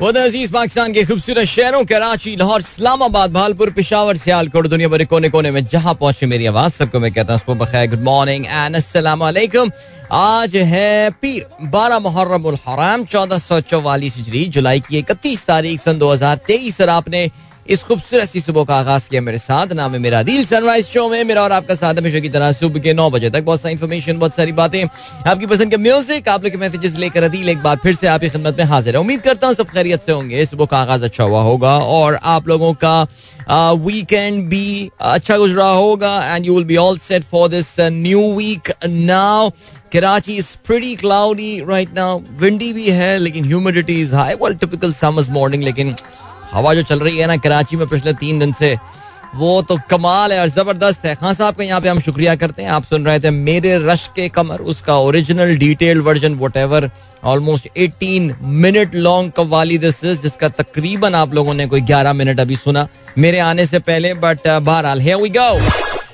अज़ीज़ पाकिस्तान के खूबसूरत शहरों, कराची, लाहौर, इस्लामाबाद, भालपुर, पिशावर, सियालकोट, दुनिया भर कोने कोने में जहाँ पहुँचे मेरी आवाज़, सबको मैं कहता हूँ बखैर गुड मॉर्निंग एंड वालेकुम आज है पीर बारह मुहर्रम हराम, चौदह सौ चौवालीस जुलाई की इकतीस तारीख, सन दो हज़ार तेईस, और आपने इस खूबसूरत सी सुबह का आगाज़ किया मेरे साथ। नाम है मेरा दिल सनराइज शो में। मेरा और आपका साथ हमेशा की तरह सुबह के नौ बजे तक बहुत सारी इन्फॉर्मेशन बहुत सारी बातें, आपकी पसंद के म्यूज़िक आप लोग के मैसेजेस लेकर अदील एक बार फिर से आपकी खिदमत में हाजिर है। उम्मीद करता हूँ सब खैरियत से होंगे। सुबह का आगाज़ अच्छा हुआ होगा और आप लोगों का वीकेंड भी अच्छा गुजरा होगा and you will be all set for this new week now Karachi is pretty cloudy right now windy भी है, लेकिन humidity is high well typical summers morning लेकिन हवा जो चल रही है ना कराची में पिछले तीन दिन से, वो तो कमाल है और ज़बरदस्त है। खान साहब का यहाँ पे हम शुक्रिया करते हैं। आप सुन रहे थे मेरे रश के कमर, उसका original detail version whatever almost 18 minute long qawwali this is जिसका तकरीबन आप लोगों ने कोई 11 मिनट अभी सुना। मेरे आने से पहले बट बहर बहरहाल है वी गो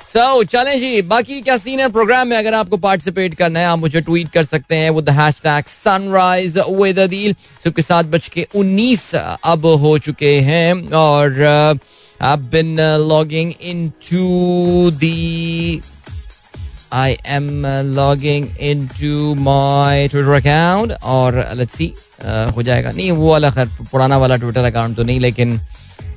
सो चलें जी बाकी क्या सीन है प्रोग्राम में? अगर आपको पार्टिसिपेट करना है आप मुझे ट्वीट कर सकते हैं with hashtag sunrise with Adeel सुबह बज के उन्नीस अब हो चुके हैं और I've been uh, logging into the I am uh, logging into my Twitter account और let's see हो जाएगा। नहीं वो वाला खैर पुराना वाला ट्विटर अकाउंट तो नहीं लेकिन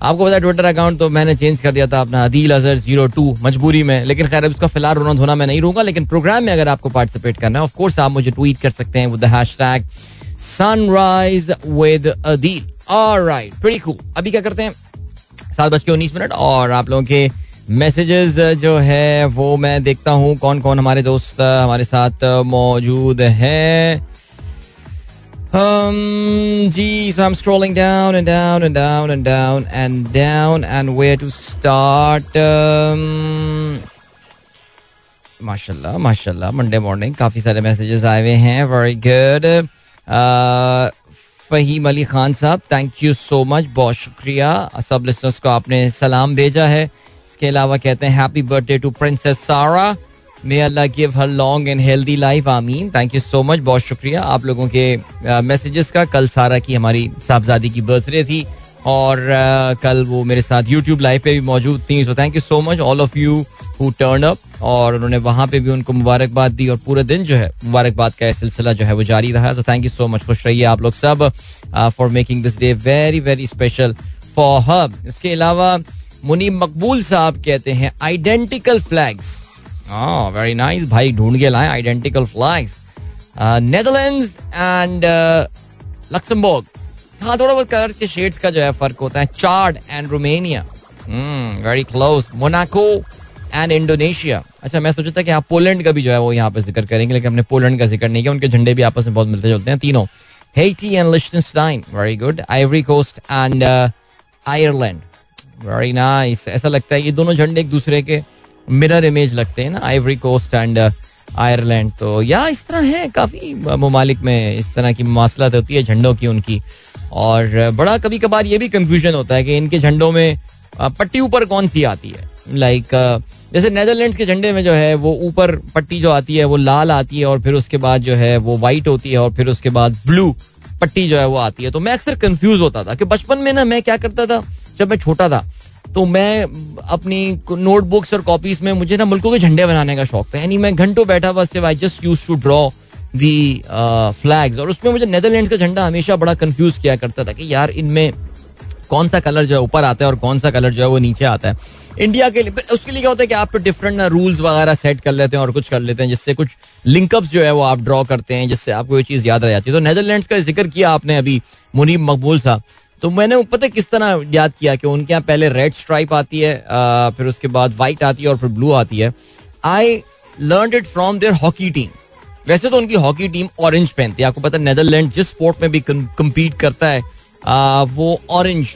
आपको पता है ट्विटर अकाउंट तो मैंने चेंज कर दिया था अपना अदील अजहर ज़ीरो टू मजबूरी में। लेकिन खैर उसका फ़िलहाल रोना धोना मैं नहीं रूँगा लेकिन प्रोग्राम में अगर आपको पार्टिसिपेट करना है ऑफकोर्स आप मुझे ट्वीट कर सकते हैं with hash tag sunrise with Adeel alright pretty cool अभी क्या करते हैं? सात बज के उन्नीस मिनट और आप लोगों के मैसेजेस जो है, वो मैं देखता हूँ कौन कौन हमारे दोस्त, हमारे साथ मौजूद हैं। Um, gee, so I'm scrolling down and down and down and down and down and where to start. Um, माशाल्लाह माशाल्लाह मंडे मॉर्निंग काफ़ी सारे मैसेजेस आए हुए हैं very good Faheem Ali Khan sahab thank you so much बहुत शुक्रिया। सब लिसनर्स को आपने सलाम भेजा है। इसके अलावा कहते हैं happy birthday to princess Sara may Allah give her long and healthy life आमीन थैंक यू सो मच बहुत शुक्रिया आप लोगों के मैसेजेस का। कल सारा की हमारी साहबजादी की बर्थडे थी और कल वो मेरे साथ यूट्यूब लाइव पे भी मौजूद थी। So thank you so much all of you who turn up और उन्होंने वहाँ पे भी उनको मुबारकबाद दी और पूरे दिन जो है, मुबारकबाद का सिलसिला जो है वो जारी रहा। So thank you so much खुश रहिए आप लोग सब for making this day very very special for hub इसके अलावा मुनीम मकबूल साहब कहते हैं आइडेंटिकल फ्लैग्स वेरी नाइस भाई ढूंढ के लाए identical flags Netherlands and Luxembourg हाँ थोड़ा बहुत कलर के शेड्स का जो है फ़र्क होता है। Chad and Romania very close Monaco and Indonesia अच्छा मैं सोचा था कि आप पोलैंड का भी जो है वो यहाँ पे ज़िक्र करेंगे, लेकिन हमने पोलैंड का ज़िक्र नहीं किया। उनके झंडे भी आपस में बहुत मिलते जुलते हैं, तीनों। Haiti and Liechtenstein very good Ivory Coast and Ireland very nice ऐसा लगता है ये दोनों झंडे एक दूसरे के मिरर इमेज लगते हैं ना आइवरी कोस्ट एंड आयरलैंड तो या इस तरह है काफ़ी ममालिक में इस तरह की मसलत होती है झंडों की उनकी। और बड़ा कभी कभार ये भी कंफ्यूजन होता है कि इनके झंडों में पट्टी ऊपर कौन सी आती है? लाइक like, जैसे नेदरलैंड्स के झंडे में जो है वो ऊपर पट्टी जो आती है वो लाल आती है और फिर उसके बाद जो है वो वाइट होती है और फिर उसके बाद ब्लू पट्टी जो है वो आती है। तो मैं अक्सर कंफ्यूज होता था कि बचपन में ना मैं क्या करता था? जब मैं छोटा था तो मैं अपनी नोटबुक्स और कॉपीज में मुझे ना मुल्कों के झंडे बनाने का शौक था। यानी मैं घंटों बैठा हुआ सिर्फ़ I just use to draw the flags और उसमें मुझे नेदरलैंड का झंडा हमेशा बड़ा कंफ्यूज किया करता था कि यार इनमें कौन सा कलर जो है ऊपर आता है और कौन सा कलर जो है वो नीचे आता है। इंडिया के लिए उसके लिए क्या होता है कि आप डिफरेंट रूल्स वगैरह सेट कर लेते हैं और कुछ कर लेते हैं, जिससे कुछ लिंकअप्स जो है वो आप ड्रॉ करते हैं, जिससे आपको ये चीज़ याद रह जाती है। तो नेदरलैंड्स का ज़िक्र किया आपने अभी, मुनीब मकबूल साहब। तो मैंने पता किस तरह याद किया कि उनके यहाँ पहले रेड स्ट्राइप आती है आ, फिर उसके बाद व्हाइट आती है और फिर ब्लू आती है। I learn it from there hockey team वैसे तो उनकी हॉकी टीम ऑरेंज पहनती है। आपको पता है नेदरलैंड जिस स्पोर्ट में भी कम्पीट करता है आ, वो ऑरेंज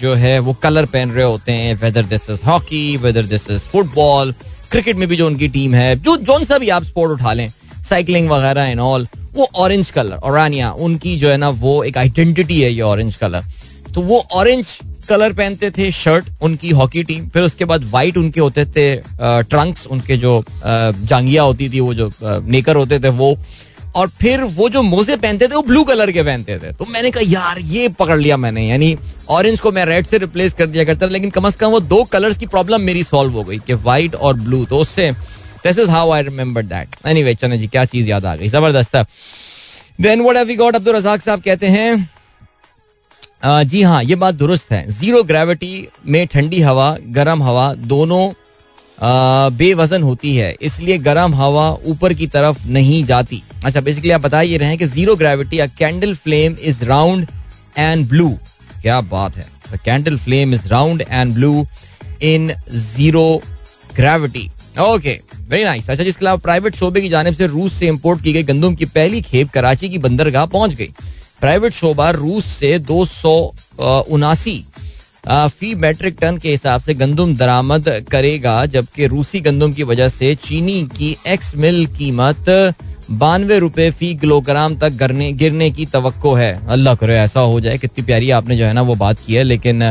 जो है वो कलर पहन रहे होते हैं। Whether this is hockey whether this is football cricket में भी जो उनकी टीम है जो जौन सा भी आप स्पोर्ट उठा लें साइकिलिंग वगैरह एंड ऑल वो ऑरेंज कलर और उनकी जो है ना, वो एक आइडेंटिटी है ये ऑरेंज कलर तो वो ऑरेंज कलर पहनते थे शर्ट उनकी हॉकी टीम फिर उसके बाद वाइट उनके होते थे ट्रंक्स उनके जो जांगिया होती थी, वो जो नेकर होते थे वो. और फिर वो जो मोजे पहनते थे, वो ब्लू कलर के पहनते थे. तो मैंने कहा, यार, ये पकड़ लिया मैंने. यानी ऑरेंज को मैं रेड से रिप्लेस कर दिया करता लेकिन कम अज कम वो दो कलर्स की प्रॉब्लम मेरी सॉल्व हो गई, कि व्हाइट और ब्लू तो उससे this is how I remember that anyway चने जी क्या चीज़ याद आ गई ज़बरदस्त है then what have we got Abdul Razzaq sahab कहते हैं जी हाँ ये बात दुरुस्त है ज़ीरो ग्रेविटी में ठंडी हवा गर्म हवा दोनों बेवजन होती है इसलिए गर्म हवा ऊपर की तरफ़ नहीं जाती अच्छा बेसिकली आप बता ये रहे हैं कि zero gravity a candle flame is round and blue क्या बात है candle flame is round and blue in zero gravity okay very nice अच्छा जिसके अलावा प्राइवेट शोबे की जानब से रूस से इंपोर्ट की गई गंदम की पहली खेप कराची की बंदरगाह पहुँच गई। प्राइवेट शोबा रूस से दो सौ उनासी फ़ी मैट्रिक टन के हिसाब से गंदम दरामद करेगा, जबकि रूसी गंदम की वजह से चीनी की एक्स मिल कीमत बानवे रुपए फ़ी किलोग्राम तक गिरने की तो है। अल्लाह करे, ऐसा हो जाए, कितनी प्यारी आपने जो है ना वो बात की है, लेकिन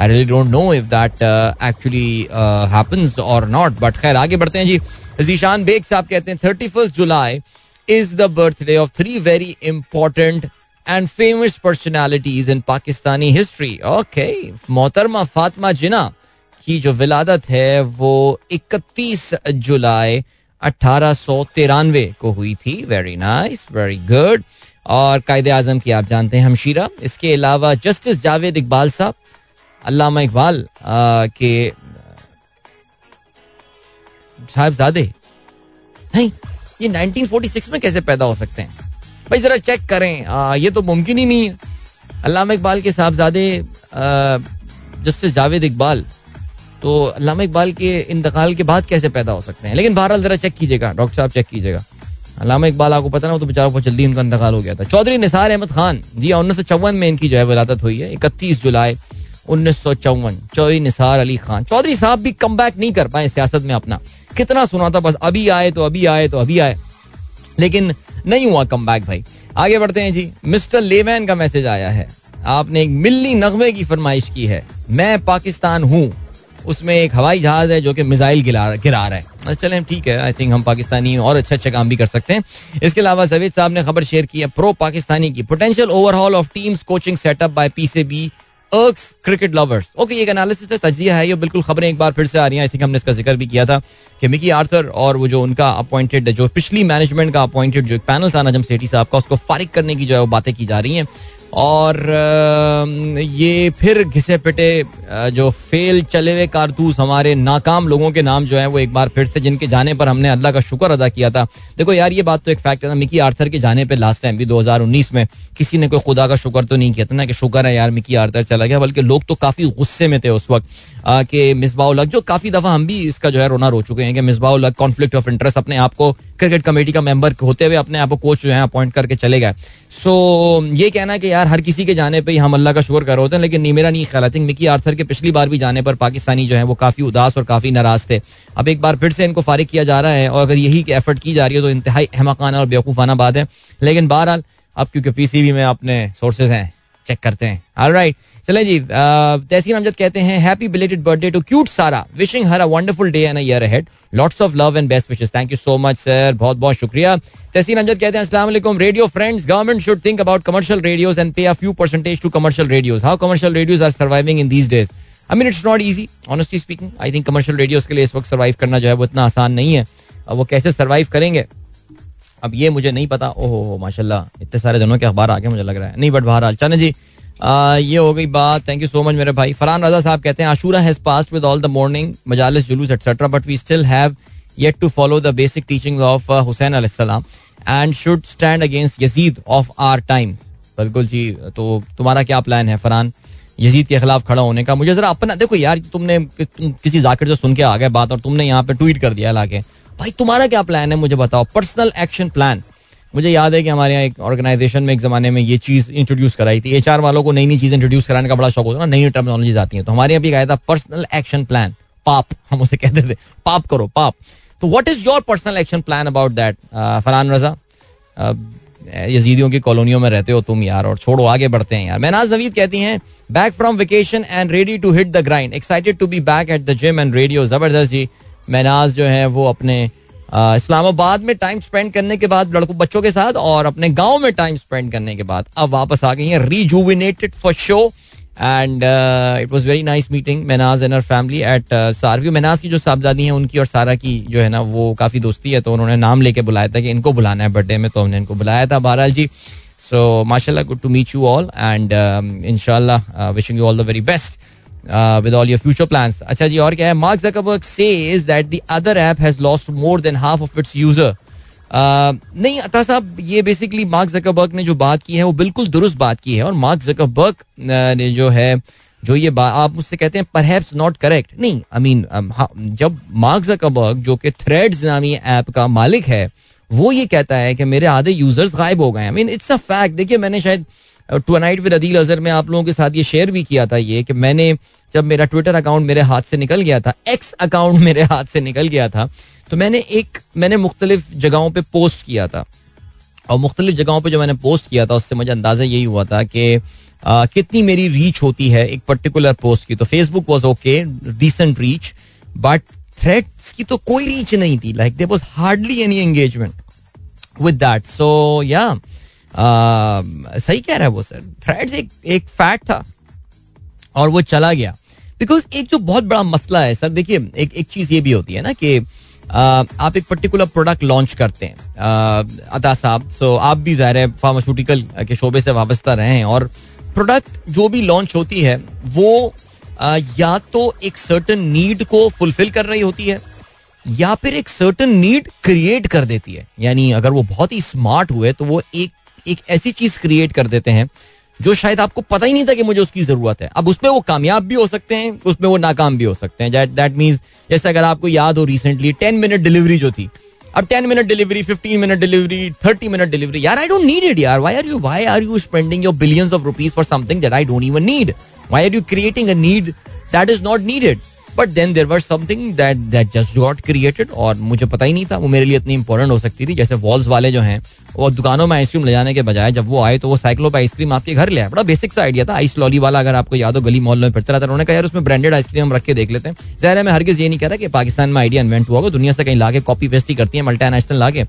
I really don't know if that actually happens और नॉट बट खैर, आगे बढ़ते हैं जी। जीशान बेग साहब कहते हैं thirty first July is the birthday of three very important and famous personalities in Pakistani history okay मोहतरमा फातिमा जिना की जो विलादत है, वो 31 जुलाई अठारह सौ तिरानवे को हुई थी। वेरी नाइस वेरी गुड और कायद आज़म की आप जानते हैं हमशीरा इसके अलावा जस्टिस जावेद इकबाल साहब अल्लामा इकबाल के साहबजादे। नहीं ये 1946 में कैसे पैदा हो सकते हैं? भाई जरा चेक करें आ, ये तो मुमकिन ही नहीं है। अल्लामा इकबाल के साहबजादे जस्टिस जावेद इकबाल तो अल्लामा इकबाल के इंतकाल के बाद कैसे पैदा हो सकते हैं? लेकिन बहरहाल जरा चेक कीजिएगा डॉक्टर साहब चेक कीजिएगा। अलामा इकबाल आपको पता ना वो तो बेचारों बहुत जल्दी इनका इंतकाल हो गया था। चौधरी निसार अहमद खान जी उन्नीस सौ चौवन में इनकी जो है विलादत हुई है इकतीस जुलाई उन्नीस सौ चौवन चौधरी निसार अली खान। चौधरी साहब भी कम बैक नहीं कर पाए सियासत में अपना। कितना सुना था बस अभी आए तो अभी आए तो अभी आए। लेकिन नहीं हुआ कम बैक भाई। आगे बढ़ते हैं जी। मिस्टर लेमैन का मैसेज आया है। आपने एक मिल्ली नगमे की फरमाइश की है। मैं पाकिस्तान हूँ। उसमें एक हवाई जहाज़ है जो कि मिसाइल गिरा गिरा रहा है। अच्छा, चले ठीक है। आई थिंक हम पाकिस्तानी और अच्छे अच्छे काम भी कर सकते हैं। इसके अलावा जवेद साहब ने खबर शेयर की है। प्रो पाकिस्तानी की potential overhaul of teams coaching setup by PCB irks cricket lovers okay एक एनालिसिस तजिया है, ये बिल्कुल खबरें एक बार फिर से आ रही हैं। आई थिंक हमने इसका ज़िक्र भी किया था कि मिकी आर्थर और वो जो उनका अपॉइंटेड जो पिछली मैनेजमेंट का अपॉइंटेड जो एक पैनल था नजम सेठी साहब का, उसको फारिग करने की जो है वो बातें की जा रही हैं। और ये फिर घिसे पिटे जो फेल चले हुए कारतूस हमारे नाकाम लोगों के नाम जो है वो एक बार फिर से जिनके जाने पर हमने अल्लाह का शुक्र अदा किया था। देखो यार, ये बात तो एक फैक्ट है ना, मिकी आर्थर के जाने पे लास्ट टाइम भी 2019 में किसी ने कोई खुदा का शुक्र तो नहीं किया था। ना कि शुक्र है यार, मिकी आर्थर चला गया, बल्कि लोग तो काफ़ी गुस्से में थे उस वक्त कि मिसबाउल जो काफ़ी दफ़ा हम भी इसका जो है रोना रो चुके हैं कि मिसबाउल कॉन्फ्लिक्ट ऑफ़ इंटरेस्ट अपने आप को क्रिकेट कमेटी का मेंबर होते हुए अपने आप को कोच जो है अपॉइंट करके चले गए। सो ये कहना है कि यार, हर किसी के जाने पे हम अल्लाह का शुक्र कर होते हैं, लेकिन नहीं, मेरा नहीं ख्याल। आई थिंक निकी आर्थर के पिछली बार भी जाने पर पाकिस्तानी जो है, वो काफ़ी उदास और काफ़ी नाराज़ थे। अब एक बार फिर से इनको फारिग किया जा रहा है, और अगर यही एफर्ट की जा रही है तो इंतहाई अहमकाना और बेवकूफ़ाना बात है। लेकिन बहरहाल, अब क्योंकि पीसीबी में अपने सोर्सेज हैं चेक करते हैं। ऑल राइट चलें जी तहसीन अमजद कहते हैं happy belated birthday to cute Sara wishing her a wonderful day and a year ahead lots of love and best wishes thank you so much sir बहुत बहुत शुक्रिया. तहसीन अमजद कहते हैं अस्सलाम वालेकुम radio friends government should think about commercial radios and pay a few percentage to commercial radios how commercial radios are surviving in these days I mean it's not easy honestly speaking I think commercial radios के लिए इस वक्त survive करना जो है वो इतना आसान नहीं है। वो कैसे सर्वाइव करेंगे? अब ये मुझे नहीं पता। ओहो माशाल्लाह इतने सारे दिनों के अखबार आगे मुझे लग रहा है। नहीं बट बहरहाल चले जी आ, ये हो गई बात। थैंक यू सो मच मेरे भाई। फरहान रजा साहब कहते हैं Ashura has passed with all the morning majalis julus etcetera but we still have yet to follow the basic teaching of Hussain अलैहिस्सलाम and should stand against Yazid of our times बिल्कुल जी तो तुम्हारा क्या प्लान है Farhan? Yazid के खिलाफ खड़ा होने का। मुझे जरा अपना देखो यार तुमने तुम किसी जाकिर से सुन के आ गए बात और तुमने यहाँ पे ट्वीट कर दिया लाके। भाई, तुम्हारा क्या प्लान है? मुझे बताओ। पर्सनल एक्शन प्लान मुझे याद है कि हमारे यहाँ एक ऑर्गेनाइजेशन में एक जमाने में ये चीज़ इंट्रोड्यूस कराई थी। एचआर वालों को नई नई चीज़ इंट्रोड्यूस कराने का बड़ा शौक होता है ना। नई टेक्नोलॉजीज़ आती है। तो हमारे यहाँ भी कहा था पर्सनल एक्शन प्लान पाप, हम उसे कहते थे। पाप करो, पाप। तो what is your personal action plan about that Farhan Raza? यजीदियों की कॉलोनियों में रहते हो तुम यार, और छोड़ो, आगे बढ़ते हैं यार। महनाज नवीद कहती हैं back from vacation and ready to hit the grind excited to be back at the gym and radio ज़बरदस्त जी। महनाज जो है वो अपने इस्लामाबाद में टाइम स्पेंड करने के बाद, लड़कों, बच्चों के साथ और अपने गाँव में टाइम स्पेंड करने के बाद अब वापस आ गई हैं rejuvenated for show and it was very nice meeting Mahnaz and family at सारव्यू Mahnaz की जो साहबजादी हैं, उनकी और सारा की जो है ना, वो काफ़ी दोस्ती है तो उन्होंने नाम लेके बुलाया था कि इनको बुलाना है बर्थडे में तो हमने इनको बुलाया था बहरहाल जी। सो माशाल्लाह good to meet you all and इनशाला wishing you all the very best with all your future plans अच्छा जी और क्या है Mark Zuckerberg says that the other app has lost more than half of its user नहीं अता साहब ये basically mark Zuckerberg ने जो बात की है वो बिल्कुल दुरुस्त बात की है और मार्क जकबर्ग ने जो है जो ये बात आप मुझसे कहते हैं परहैप्स नॉट करेक्ट नहीं आई मीन जब मार्क जकबर्ग जो कि थ्रेड्स नामी ऐप का मालिक है वो ये कहता है कि मेरे आधे यूज़र्स गायब हो गए I mean it's a fact देखिए मैंने शायद tonight with Adeel Azhar में आप लोगों के साथ ये शेयर भी किया था ये कि मैंने जब मेरा ट्विटर अकाउंट मेरे हाथ से निकल गया था एक्स अकाउंट मेरे हाथ से निकल गया था तो मैंने एक, मैंने मुख्तलिफ़ जगहों पे पोस्ट किया था। और मुख्तलिफ़ जगहों पे जो मैंने पोस्ट किया था, उससे मुझे अंदाज़ा यही हुआ था कि कितनी मेरी रीच होती है एक पर्टिकुलर पोस्ट की। तो Facebook was okay decent reach but Threads की तो कोई रीच नहीं थी। Like there was hardly any engagement with that so या सही कह रहा है वो सर थ्रेड्स एक एक फैक्ट था और वो चला गया. बिकॉज़ एक जो बहुत बड़ा मसला है सर देखिए, एक एक चीज़ ये भी होती है ना कि आप एक पर्टिकुलर प्रोडक्ट लॉन्च करते हैं अता साहब. सो आप भी ज़ाहिर है फार्मास्यूटिकल के शोबे से वाबस्ता रहे हैं और प्रोडक्ट जो भी लॉन्च होती है, वो या तो एक सर्टन नीड को फुलफिल कर रही होती है, या फिर एक सर्टन नीड क्रिएट कर देती है. यानी अगर वो बहुत ही स्मार्ट हुए तो वो एक एक ऐसी चीज़ क्रिएट कर देते हैं, जो शायद आपको पता ही नहीं था कि मुझे उसकी ज़रूरत है। अब उसमें वो कामयाब भी हो सकते हैं, उसमें वो नाकाम भी हो सकते हैं। दैट मीन्स जैसे अगर आपको याद हो रिसेंटली टेन मिनट डिलीवरी जो थी। अब ten minute delivery fifteen minute delivery thirty minute delivery यार आई डोंट नीड इट यार। Why are you why are you spending your billions of rupees for something that I don't even need why are you creating a need that is not needed but then there were something that that just got created और मुझे पता ही नहीं था, वो मेरे लिए इतनी important हो सकती थी। जैसे वॉल्स वाले जो हैं, वो दुकानों में आइसक्रीम ले जाने के बजाय जब वो आए तो वो साइक्लो आइसक्रीम आपके घर ले आए। बड़ा बेसिक सा आइडिया था। आइस लॉली वाला अगर आपको याद हो, गली मॉल में फिरता रहता उन्होंने कहा, यार, उसमें ब्रांडेड आइसक्रीम हम रख के देख लेते हैं। जहर मैं हर हरगिज ये नहीं कह रहा कि पाकिस्तान में आइडिया इन्वेंट हुआ होगा, दुनिया से कहीं लाके कॉपी पेस्ट ही करती है मल्टी नेशनल लाके।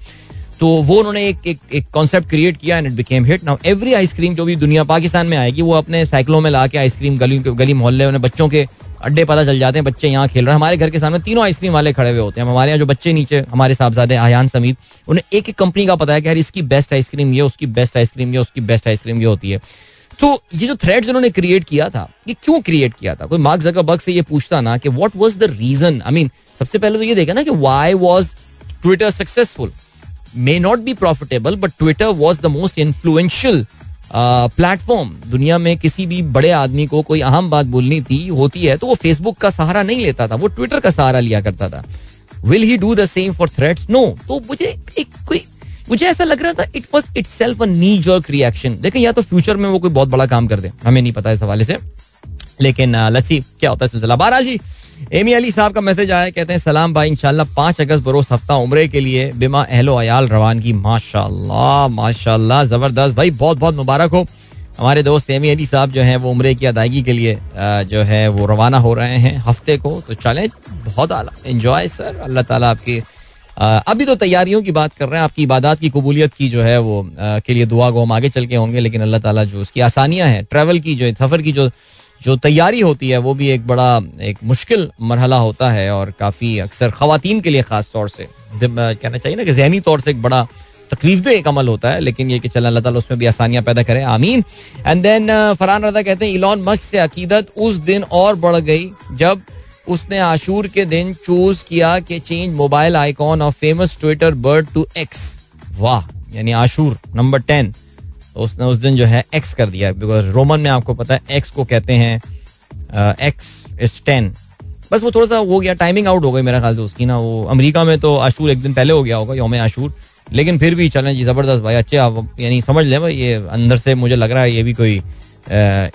तो वो उन्होंने एक एक एक कॉन्सेप्ट क्रिएट किया and it became hit now every ice cream जो भी दुनिया पाकिस्तान में आएगी, वो अपने साइकिलों में ला के आइसक्रीम गली गली मोहल्ले उन्हें बच्चों के अड्डे पता चल जाते हैं, बच्चे यहाँ खेल रहे हैं। हमारे घर के सामने तीनों आइसक्रीम वाले खड़े हुए होते हैं। हमारे यहाँ जो बच्चे नीचे, हमारे साहबजादे, आयान समीत उन्हें एक एक कंपनी का पता है कि यार इसकी बेस्ट आइसक्रीम ये, उसकी बेस्ट आइसक्रीम ये, उसकी बेस्ट आइसक्रीम ये होती है। तो ये जो थ्रेड्स उन्होंने क्रिएट किया था, ये क्यों क्रिएट किया था? कोई मार्क जगह से ये पूछता ना कि what was the reason I mean सबसे पहले तो ये देखा ना कि why was Twitter successful may not be profitable but Twitter was the most influential platform दुनिया में किसी भी बड़े आदमी को कोई अहम बात बोलनी थी, होती है तो वो फेसबुक का सहारा नहीं लेता था, वो ट्विटर का सहारा लिया करता था। Will he do the same for Threads no तो मुझे एक कोई, मुझे ऐसा लग रहा था it was itself knee jerk reaction लेकिन या तो फ्यूचर में वो कोई बहुत बड़ा काम कर दे, हमें नहीं पता इस हवाले से। लेकिन लच्छी क्या होता है सिलसिला। बहरहाल जी एमी अली साहब का मैसेज आया कहते हैं, सलाम भाई, इंशाल्लाह पाँच अगस्त बरोज हफ़्ता उम्र के लिए बिमा अहलो अयाल रवान की, माशाल्लाह माशाल्लाह, ज़बरदस्त। भाई, बहुत बहुत मुबारक हो। हमारे दोस्त एमी अली साहब जो हैं, वो उम्र की अदायगी के लिए जो है, वो रवाना हो रहे हैं हफ़्ते को। तो चले, बहुत आला इन्जॉय सर अल्लाह ताला आपकी अभी तो तैयारियों की बात कर रहे हैं, आपकी इबादत की, कबूलियत की जो है, वो के लिए दुआ को हम आगे चल के होंगे, लेकिन अल्लाह ताला जो उसकी आसानियाँ हैं ट्रैवल की जो, सफ़र की जो जो तैयारी होती है, वो भी एक बड़ा, एक मुश्किल मरहला होता है और काफ़ी अक्सर खातन के लिए ख़ास तौर से कहना चाहिए ना कि जहनी तौर से एक बड़ा तकलीफ़ दे एक अमल होता है, लेकिन ये कि चल अल्लाह ताला उसमें भी आसानियाँ पैदा करे, आमीन। एंड देन फरहान रजा कहते हैं इलॉन मस्क से अकीदत उस दिन और बढ़ गई, जब उसने आशूर के दिन चूज़ किया कि change mobile icon of famous Twitter bird to X वाह, यानी आशूर नंबर टेन उसने उस दिन जो है एक्स कर दिया। बिकॉज़ रोमन में आपको पता है एक्स को कहते हैं एक्स इज़ टेन बस वो थोड़ा सा हो गया टाइमिंग आउट हो गई मेरा ख्याल से उसकी ना। वो अमेरिका में तो आशूर एक दिन पहले हो गया होगा, योम आशूर। लेकिन फिर भी चलें जी, ज़बरदस्त भाई, अच्छे आप यानी समझ लें भाई, ये अंदर से मुझे लग रहा है ये भी कोई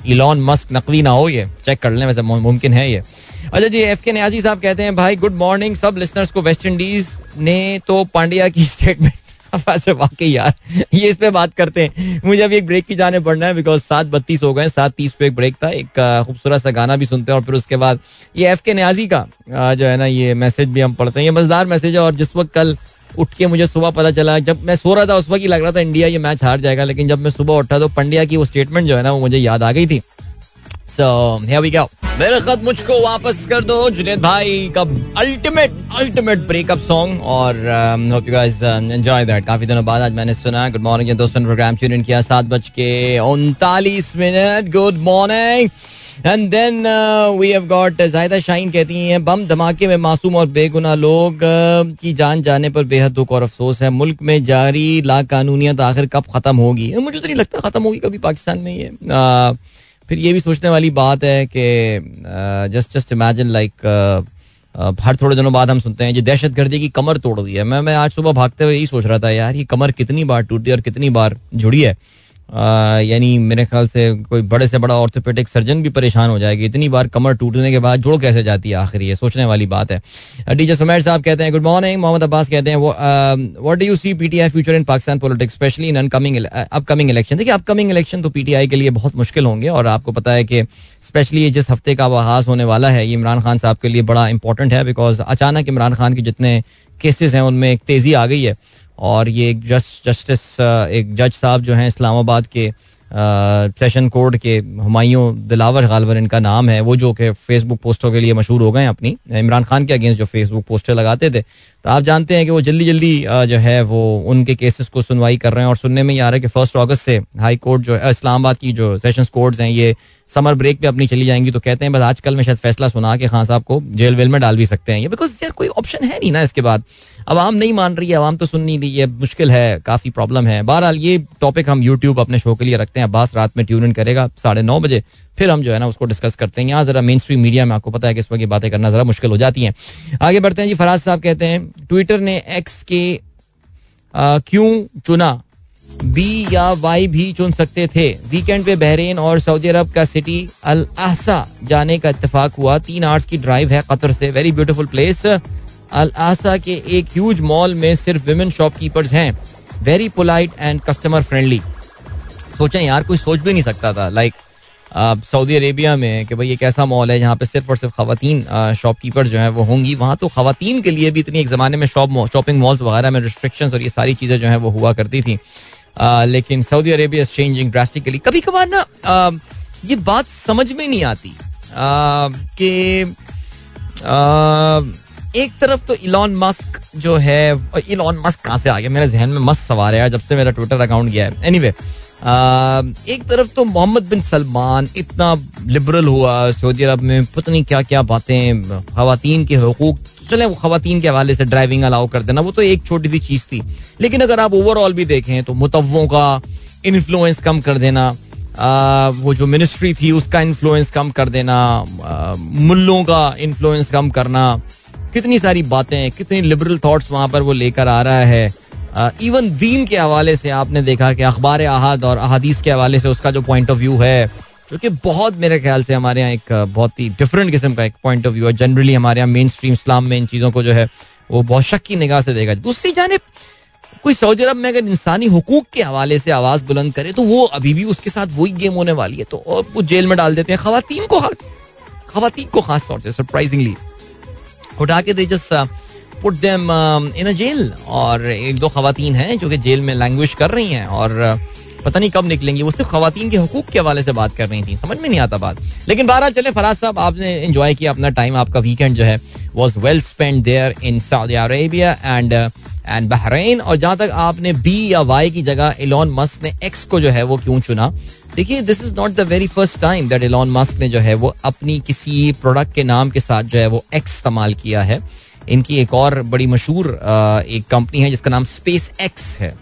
इलॉन मस्क नकली ना हो ये। चेक कर लें, वैसे मुमकिन है ये। अच्छा जी एफ़ के न्याजी साहब कहते हैं, भाई गुड मॉर्निंग सब लिसनर्स को वेस्ट इंडीज ने तो पांड्या की स्टेटमेंट वैसे वाकई यार, ये इस पे बात करते हैं। मुझे अभी एक ब्रेक की जाने पड़ना है बिकॉज़ सात बत्तीस हो गए, सात तीस पे एक ब्रेक था। एक खूबसूरत सा गाना भी सुनते हैं और फिर उसके बाद ये एफ़ के न्याजी का जो है ना, ये मैसेज भी हम पढ़ते हैं। ये मज़ेदार मैसेज है और जिस वक्त कल उठ के मुझे सुबह पता चला, जब मैं सो रहा था, उस वक्त ही लग रहा था इंडिया ये मैच हार जाएगा, लेकिन जब मैं सुबह उठा तो पंड्या की वो स्टेटमेंट जो है ना, वो मुझे याद आ गई थी। सो हियर वी गो मेरे खत मुझको वापस कर दो जुनेद भाई का अल्टीमेट अल्टीमेट ब्रेकअप सॉन्ग और hope you guys enjoy that काफ़ी दिनों बाद आज मैंने सुना। गुड मॉर्निंग दोस्तों ने प्रोग्राम ट्यून किया सात बज के उनतालीस minute good morning and then we have got जायदा शाइन कहती हैं बम धमाके में मासूम और बेगुनाह लोग uh, की जान जाने पर बेहद दुख और अफसोस है। मुल्क में जारी ला कानूनियत आखिर कब खत्म होगी? मुझे तो नहीं लगता खत्म होगी कभी पाकिस्तान में ये। Uh, फिर ये भी सोचने वाली बात है कि जस्ट जस्ट इमेजिन लाइक हर थोड़े दिनों बाद हम सुनते हैं जो दहशत गर्दी की कमर तोड़ दी है। मैं मैं आज सुबह भागते हुए यही सोच रहा था, यार, ये कमर कितनी बार टूटी और कितनी बार जुड़ी है? यानी मेरे ख्याल से कोई बड़े से बड़ा ऑर्थोपेडिक सर्जन भी परेशान हो जाएगी। इतनी बार कमर टूटने के बाद जोड़ कैसे जाती है आखिर ये? सोचने वाली बात है। डी डीजे सुमेर साहब कहते हैं गुड मॉर्निंग मोहम्मद अब्बास कहते हैं what do you see PTI future in Pakistan politics specially in uncoming upcoming election देखिए अपकमिंग इलेक्शन तो पीटीआई के लिए बहुत मुश्किल होंगे और आपको पता है कि स्पेशली ये जिस हफ़्ते का आगाज़ होने वाला है, ये इमरान खान साहब के लिए बड़ा इंपॉर्टेंट है बिकॉज़ अचानक इमरान खान के जितने केसेस हैं, उनमें एक तेज़ी आ गई है। और ये एक जस्ट जस्टिस एक जज साहब जो हैं इस्लामाबाद के सेशन कोर्ट के हमायूं दिलावर, गालवर इनका नाम है, वो जो कि फेसबुक पोस्टों के लिए मशहूर हो गए अपनी, इमरान खान के अगेंस्ट जो फेसबुक पोस्टर लगाते थे। तो आप जानते हैं कि वो जल्दी जल्दी जो है वो उनके केसेस को सुनवाई कर रहे हैं और सुनने में ये आ रहा है कि फ़र्स्ट अगस्त से हाई कोर्ट जो है इस्लामाबाद की जो सेशन कोर्ट्स हैं, ये समर ब्रेक पे अपनी चली जाएँगी तो कहते हैं, बस आजकल में शायद फैसला सुना के खान साहब को जेल वेल में डाल भी सकते हैं। ये बिकॉज़ यार कोई ऑप्शन है नहीं ना इसके बाद। आवाम नहीं मान रही है आवाम तो सुन नहीं रही है मुश्किल है, काफ़ी प्रॉब्लम है। बहरहाल ये टॉपिक हम यूट्यूब अपने शो के लिए रखते हैं। अब्बास रात में ट्यून इन करेगा साढ़े नौ बजे, फिर हम जो है ना उसको डिस्कस करते हैं। यहाँ जरा मेन स्ट्रीम मीडिया में आपको पता है कि इस वक्त ये बातें करना जरा मुश्किल हो जाती हैं। आगे बढ़ते हैं जी, फराज साहब कहते हैं ट्विटर ने एक्स के क्यों चुना? बी या वाई भी चुन सकते थे। वीकेंड पे बहरीन और सऊदी अरब का सिटी अल आहसा जाने का इतफाक हुआ। तीन आवर्स की ड्राइव है कतर से। Very beautiful place Al Ahsa के एक ह्यूज मॉल में सिर्फ़ विमेन शॉपकीपर्स हैं। Very polite and customer friendly सोचें यार, कोई सोच भी नहीं सकता था। लाइक सऊदी अरेबिया में कि भाई एक ऐसा मॉल है जहाँ पे सिर्फ़ और सिर्फ़ खातन शॉपकीपर जो है वो होंगी। वहाँ तो खातन के लिए भी इतनी एक ज़माने में शॉप शॉपिंग मॉल्स वगैरह में रिस्ट्रिक्शंस और ये सारी चीज़ें जो है वो हुआ करती थी। लेकिन सऊदी अरेबिया चेंजिंग ड्रास्टिकली कभी कभार ना ये बात समझ में नहीं आती कि एक तरफ़ तो इलॉन मस्क जो है इलॉन मस्क कहाँ से आ गया? मेरे जहन में मस्त सवार है जब से मेरा ट्विटर अकाउंट गया है। एनीवे एक तरफ़ तो मोहम्मद बिन सलमान इतना लिबरल हुआ सऊदी अरब में पता नहीं क्या क्या बातें खातन के हकूक। चले वो खातन के हवाले से ड्राइविंग अलाउ कर देना वो तो एक छोटी सी चीज़ थी। लेकिन अगर आप ओवरऑल भी देखें तो मुतवों का इन्फ्लुएंस कम कर देना आ, वो जो मिनिस्ट्री थी उसका इन्फ्लुएंस कम कर देना मुल्लों का इन्फ्लुएंस कम करना कितनी सारी बातें कितनी लिबरल थॉट्स वहाँ पर वो लेकर आ रहा है। इवन दीन के हवाले से आपने देखा कि अखबार अहद और अहादीस के हवाले से उसका जो पॉइंट ऑफ़ व्यू है, जो कि बहुत मेरे ख्याल से हमारे यहाँ एक बहुत ही डिफरेंट किस्म का एक पॉइंट ऑफ़ व्यू है। जनरली हमारे यहाँ मेन स्ट्रीम इस्लाम में इन चीज़ों को जो है, वो बहुत शक की निगाह से देखा दूसरी जानब, कोई सऊदी अरब में अगर इंसानी हकूक के हवाले से आवाज़ बुलंद करे तो वो अभी भी उसके साथ वही गेम होने वाली है। तो वो जेल में डाल देते हैं। खातन को खास खातन को खास तौर से सरप्राइजिंगली उठा के दे, just put them in a jail और एक दो खातन हैं जो कि जेल में लैंग्वेज कर रही हैं और पता नहीं कब निकलेंगी। वो सिर्फ़ खातन के हकूक के हवाले से बात कर रही थी। समझ में नहीं आता बात। लेकिन बहरहाल चले, फराज साहब, आपने एंजॉय किया अपना टाइम आपका वीकेंड जो है was well spend there in Saudi Arabia and and Bahrain और जहाँ तक आपने बी या वाई की जगह इलॉन मस्क ने एक्स को जो है वो क्यों चुना? देखिए this is not the very first time that Elon Musk ने जो है वो अपनी किसी प्रोडक्ट के नाम के साथ जो है वो एक्स इस्तेमाल किया है। इनकी एक और बड़ी मशहूर एक कंपनी है जिसका नाम स्पेस एक्स है।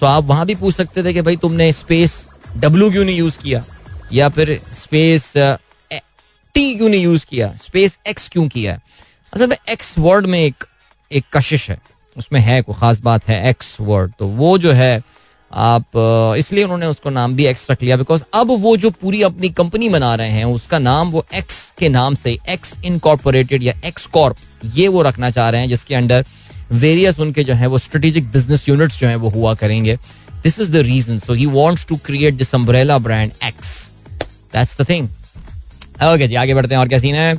तो आप वहाँ भी पूछ सकते थे कि भाई तुमने स्पेस डब्ल्यू क्यों नहीं यूज़ किया? या फिर स्पेस टी क्यों नहीं यूज़ किया? स्पेस एक्स क्यों किया? असल में एक्स वर्ड में एक एक कशिश है। उसमें है कोई खास बात है एक्स वर्ड तो वो जो है, आप इसलिए उन्होंने उसको नाम भी एक्स रख लिया। बिकॉज़ अब वो जो पूरी अपनी कंपनी बना रहे हैं, उसका नाम वो एक्स के नाम से एक्स इनकॉर्पोरेटेड या एक्स कॉर्प ये वो रखना चाह रहे हैं, जिसके अंडर वेरियस उनके जो है, वो स्ट्रेटेजिक बिज़नेस यूनिट्स जो है, वो हुआ करेंगे। This is the reason so he wants to create this umbrella brand X that's the thing okay जी, आगे बढ़ते हैं, और क्या सीन है?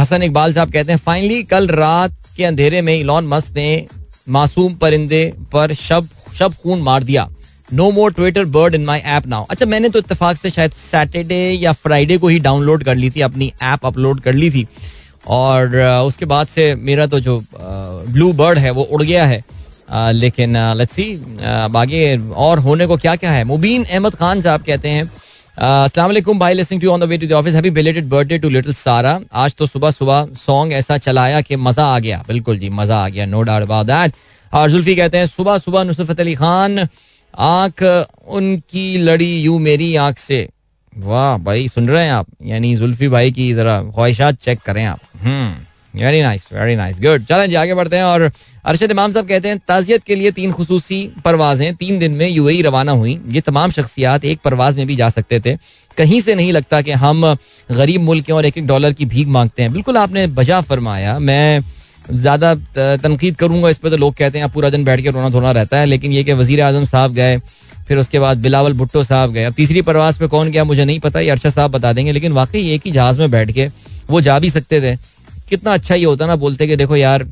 हसन इकबाल साहब कहते हैं फाइनली कल रात के अंधेरे में इलॉन मस्क ने मासूम परिंदे पर शब शब खून मार दिया। No more Twitter bird in my app now अच्छा मैंने तो इतफाक से शायद सैटरडे या फ्राइडे को ही डाउनलोड कर ली थी, अपनी ऐप अपलोड कर ली थी। और उसके बाद से मेरा तो जो ब्लू बर्ड है, वो उड़ गया है। लेकिन लेट्स सी और होने को क्या क्या है? मुबीन अहमद खान साहब कहते हैं वालेकुम भाई listening to on the way to the office happy belated birthday to little Sara आज तो सुबह सुबह सॉन्ग ऐसा चलाया कि मज़ा आ गया। बिल्कुल जी, मज़ा आ गया नो डाउट अबाउट दैट और जुल्फी कहते हैं, सुबह सुबह नुसरत अली खान आँख उनकी लड़ी यू मेरी आँख से। वाह भाई, सुन रहे हैं आप? यानी जुल्फी भाई की जरा ख्वाहिशात चेक करें आप। Very nice very nice good चलें जी, आगे बढ़ते हैं और अरशद इमाम साहब कहते हैं, ताजियत के लिए तीन खसूसी परवाजें, तीन दिन में यूएई रवाना हुई। ये तमाम शख्सियात एक परवाज में भी जा सकते थे। कहीं से नहीं लगता कि हम गरीब मुल्क और एक एक डॉलर की भीख मांगते हैं। बिल्कुल आपने बजा फरमाया, मैं ज़्यादा तनकीद करूँगा, इस पर तो लोग कहते हैं पूरा दिन बैठ के रोना धोना रहता है। लेकिन ये कि वज़ीर आज़म साहब गए, फिर उसके बाद बिलावल भुट्टो साहब गए। अब तीसरी परवाज पे कौन गया, मुझे नहीं पता, ये अरशद साहब बता देंगे, लेकिन वाकई एक ही जहाज़ में बैठ के वो जा भी सकते थे। कितना अच्छा ये होता ना, बोलते कि देखो यार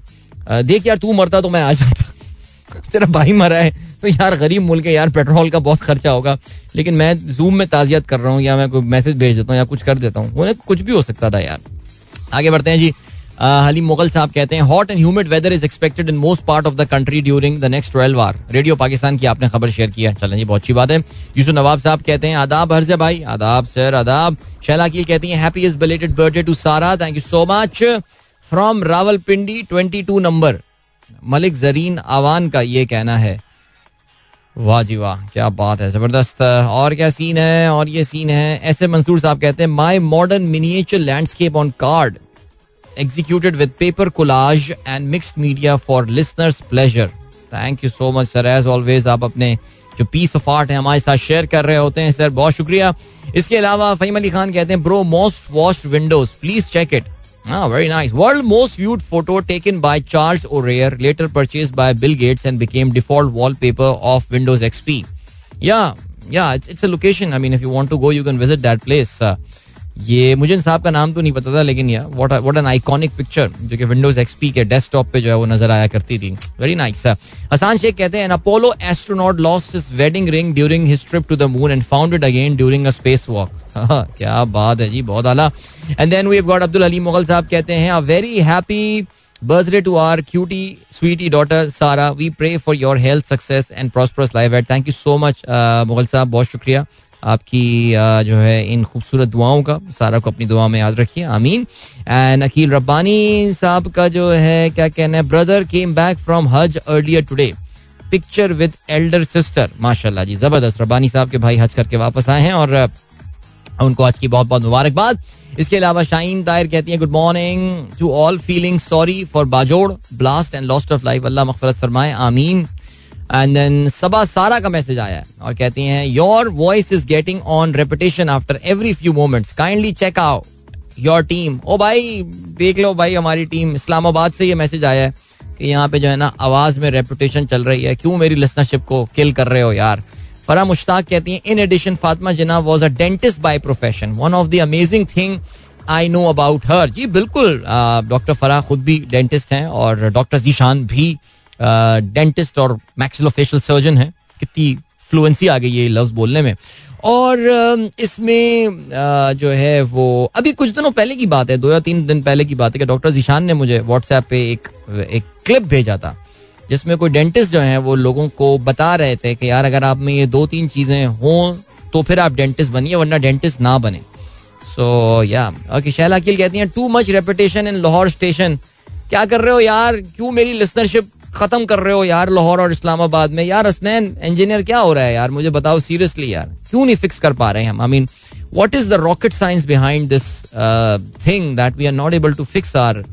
देख यार, तू मरता तो मैं आ जाता। तेरा भाई मरा है तो यार गरीब मुल्क है, यार, पेट्रोल का बहुत खर्चा होगा। लेकिन मैं जूम में ताजियत कर रहा हूँ, या मैं कोई मैसेज भेज देता हूँ, या कुछ कर देता हूँ, उन्हें कुछ भी हो सकता था यार। आगे बढ़ते हैं जी। हलीम मुगल साहब कहते हैं hot and humid weather is expected in most part of the country during the next twelve hour radio Pakistan की आपने खबर शेयर किया चलें जी, बहुत अच्छी बात है। यूसुफ नवाब साहब कहते हैं, आदाब, हर्ज भाई। आदाब सर आदाब। शैला की कहती हैं happy belated birthday to Sara thank you so much from Rawalpindi twenty two number Malik Zareen Awan का ये कहना है। वाह जी वाह, क्या बात है, ज़बरदस्त। और क्या सीन है? और ये सीन है ऐसे मंसूर साहब कहते हैं my modern miniature landscape on card executed with paper collage and mixed media for listeners' pleasure. Thank you so much sir as always आप अपने जो पीस ऑफ आर्ट है हमारे साथ शेयर कर रहे होते हैं सर बहुत शुक्रिया इसके अलावा फहीम अली खान कहते हैं bro most washed windows please check it Ah, very nice. World most viewed photo taken by Charles O'Rear, later purchased by Bill Gates and became default wallpaper of Windows XP. Yeah, yeah, it's, it's a location. I mean, if you want to go, you can visit that place. Uh, ये मुझे साहब का नाम तो नहीं पता था, लेकिन यार what what an iconic picture जो कि विंडोज़ एक्सपी के डेस्कटॉप पे जो है वो नज़र आया करती थी। वेरी नाइस हसान शेख कहते हैं Apollo astronaut lost his wedding ring during his trip to the moon and found it again during a space walk क्या बात है जी, बहुत आला। And then we have got Abdul Ali Mughal साहब कहते हैं a very happy birthday to our cutie sweetie daughter Sara we pray for your health success and prosperous life at thank you so much Mughal साहब, बहुत शुक्रिया। आपकी जो है इन खूबसूरत दुआओं का, सारा को अपनी दुआ में याद रखिए, आमीन। एंड अकील रब्बानी साहब का जो है, क्या कहना है brother came back from hajj earlier today picture with elder sister माशाल्लाह जी, ज़बरदस्त। रब्बानी साहब के भाई हज करके वापस आए हैं और उनको आज की बहुत बहुत मुबारकबाद। इसके अलावा शाहीन तायर कहती है good morning to all feeling sorry for Bajaur blast and lost of life अल्लाह मगफरत फरमाए, आमीन। एंड देन सबा सारा का मैसेज आया है और कहती हैं your voice is getting on repetition after every few moments kindly check out your team ओ भाई देख लो भाई, हमारी टीम इस्लामाबाद से ये मैसेज आया है कि यहाँ पे जो है ना आवाज़ में रेपुटेशन चल रही है। क्यों मेरी लिसनरशिप को किल कर रहे हो यार? फरा मुश्ताक कहती हैं in addition Fatima Jinnah was a dentist by profession one of the amazing thing I know about her जी, बिल्कुल डॉक्टर फरा खुद भी डेंटिस्ट हैं और डॉक्टर जीशान भी डेंटिस्ट और मैक्सिलोफेशियल सर्जन है। कितनी फ्लुएंसी आ गई है लफ्ज बोलने में। और इसमें जो है वो, अभी कुछ दिनों पहले की बात है, दो या तीन दिन पहले की बात है कि डॉक्टर जीशान ने मुझे व्हाट्सएप पे एक एक क्लिप भेजा था, जिसमें कोई डेंटिस्ट जो है वो लोगों को बता रहे थे कि यार अगर आप में ये दो तीन चीज़ें हों तो फिर आप डेंटिस्ट बनिए, वरना डेंटिस्ट ना बने। सो या शैला अकील कहती हैं too much reputation in Lahore station क्या कर रहे हो यार? क्यों मेरी लिसनरशिप खत्म कर रहे हो यार लाहौर और इस्लामाबाद में। यार असनैन इंजीनियर क्या हो रहा है यार? मुझे बताओ सीरियसली यार। क्यों नहीं फिक्स कर पा रहे हैं हम? I mean what is the rocket science behind this thing that we are not able to fix our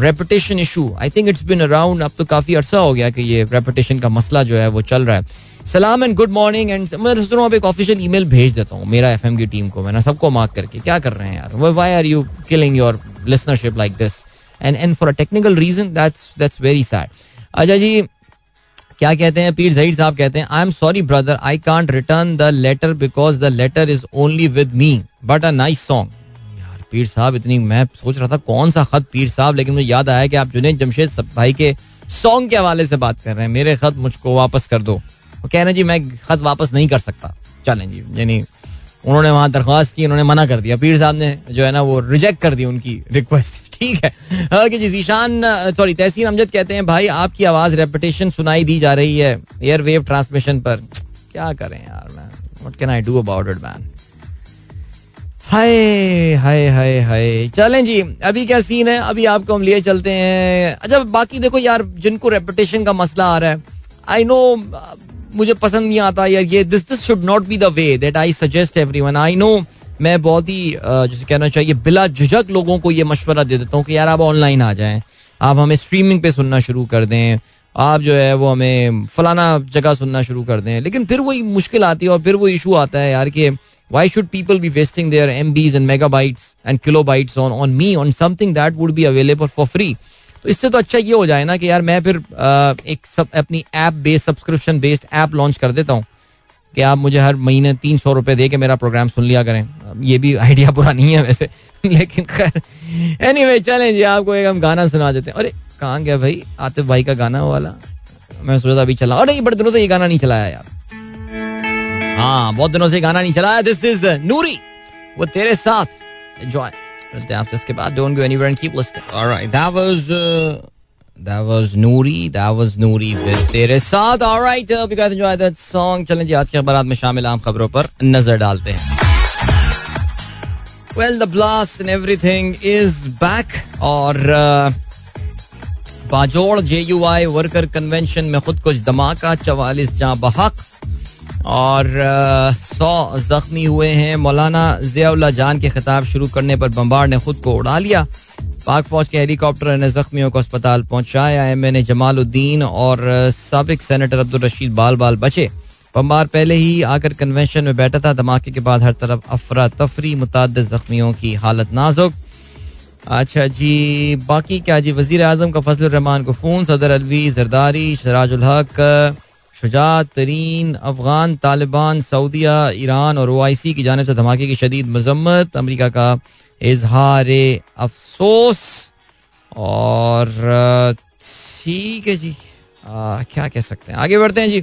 reputation issue I think it's been around अब तो काफ़ी अरसा हो गया कि ये रेपुटेशन का मसला जो है वो चल रहा है। सलाम एंड गुड मॉर्निंग एंड मैं सोच रहा हूँ एक ऑफिशियल ईमेल भेज देता हूँ मेरा एफएम की टीम को। मैंने सबको मार्क करके। क्या कर रहे हैं यार? Why are you killing your listenership like this and and for a technical reason that's that's very sad अच्छा जी क्या कहते हैं पीर जहीर साहब कहते हैं I am sorry brother I can't return the letter because the letter is only with me but a nice song यार पीर साहब इतनी मैं सोच रहा था कौन सा खत पीर साहब लेकिन मुझे याद आया कि आप जुनेद जमशेद भाई के सॉन्ग के हवाले से बात कर रहे हैं मेरे खत मुझको वापस कर दो वो कह रहे जी मैं खत वापस नहीं कर सकता चलें जी यानी उन्होंने वहाँ दरख्वास्त की उन्होंने मना कर दिया पीर साहब ने जो है ना वो रिजेक्ट कर दी उनकी रिक्वेस्ट ठीक है। ओके जी, जीशान सॉरी तहसीन अमजद कहते हैं, भाई, आपकी आवाज़ रेपिटेशन सुनाई दी जा रही है एयर वेव ट्रांसमिशन पर। क्या करें यार, मैं what can I do about it man hi hi hi hi. चलें जी, अभी क्या सीन है? अभी आपको हम लिए चलते हैं। अच्छा बाकी देखो यार, जिनको रेपुटेशन का मसला आ रहा है आई नो मुझे पसंद नहीं आता यार, ये this this should not be the way that I suggest everyone I know मैं बहुत ही जैसे कहना चाहिए, बिला झुझक लोगों को ये मशवरा दे देता हूँ कि यार आप ऑनलाइन आ जाएँ, आप हमें स्ट्रीमिंग पे सुनना शुरू कर दें, आप जो है वो हमें फलाना जगह सुनना शुरू कर दें। लेकिन फिर वही मुश्किल आती है और फिर वो इशू आता है यार कि why should people be wasting their MBs and megabytes and kilobytes on on me on something that would be available for free तो इससे तो अच्छा ये हो जाए ना कि यार मैं फिर एक सब, अपनी app based subscription based app launch कर देता हूँ। कि आप मुझे हर महीने तीन सौ रुपए दे के मेरा प्रोग्राम सुन लिया करें। ये भी आइडिया बुरा नहीं है वैसे, लेकिन खैर। एनी वे चलें जी, आपको एक हम गाना सुना देते हैं। अरे, कहाँ गया भाई? आतिफ भाई का गाना वाला। मैं सोचा था अभी चला। अरे बड़े दिनों से ये गाना नहीं चलाया यार। हाँ बहुत दिनों से गाना नहीं चलाया। दिस इज़ नूरी वो तेरे साथ। एंजॉय मिलते हैं आपसे इसके बाद। Don't go anywhere and keep listening alright that was That was Noori. That was Noori with तेरे साथ. All right, uh, you guys enjoy that song. चलें जी आज के अखबार में शामिल आम खबरों पर नज़र डालते हैं. Well, the blast and everything is back. और uh, Bajaur J you I worker convention में खुद कुछ धमाका चवालीस जहाँ बहक और सौ जख्मी हुए हैं मौलाना जियाउल्ला जान के खिताब शुरू करने पर बम्बार ने खुद को उड़ा लिया पाक फौज के हेलीकॉप्टर ने जख्मियों को अस्पताल पहुँचाया। एम एन ए जमालुद्दीन और सबक सेनेटर अब्दुल रशीद बाल बाल बचे। बम्बार पहले ही आकर कन्वेंशन में बैठा था। धमाके के बाद हर तरफ़ अफरा तफरी मुताद जख्मियों की हालत नाजुक। अच्छा जी, बाकी क्या जी? वज़ीर आज़म का फजल रहमान को फ़ोन सदर अलवी जरदारी शराजुल हक, शुजात तरीन, अफगान, तालिबान, सऊदिया, ईरान और ओ आई सी की जानब से धमाके की शदीद मजम्मत। अमरीका का इजहार अफसोस। और ठीक है जी। आ, क्या कह सकते हैं? आगे बढ़ते हैं जी।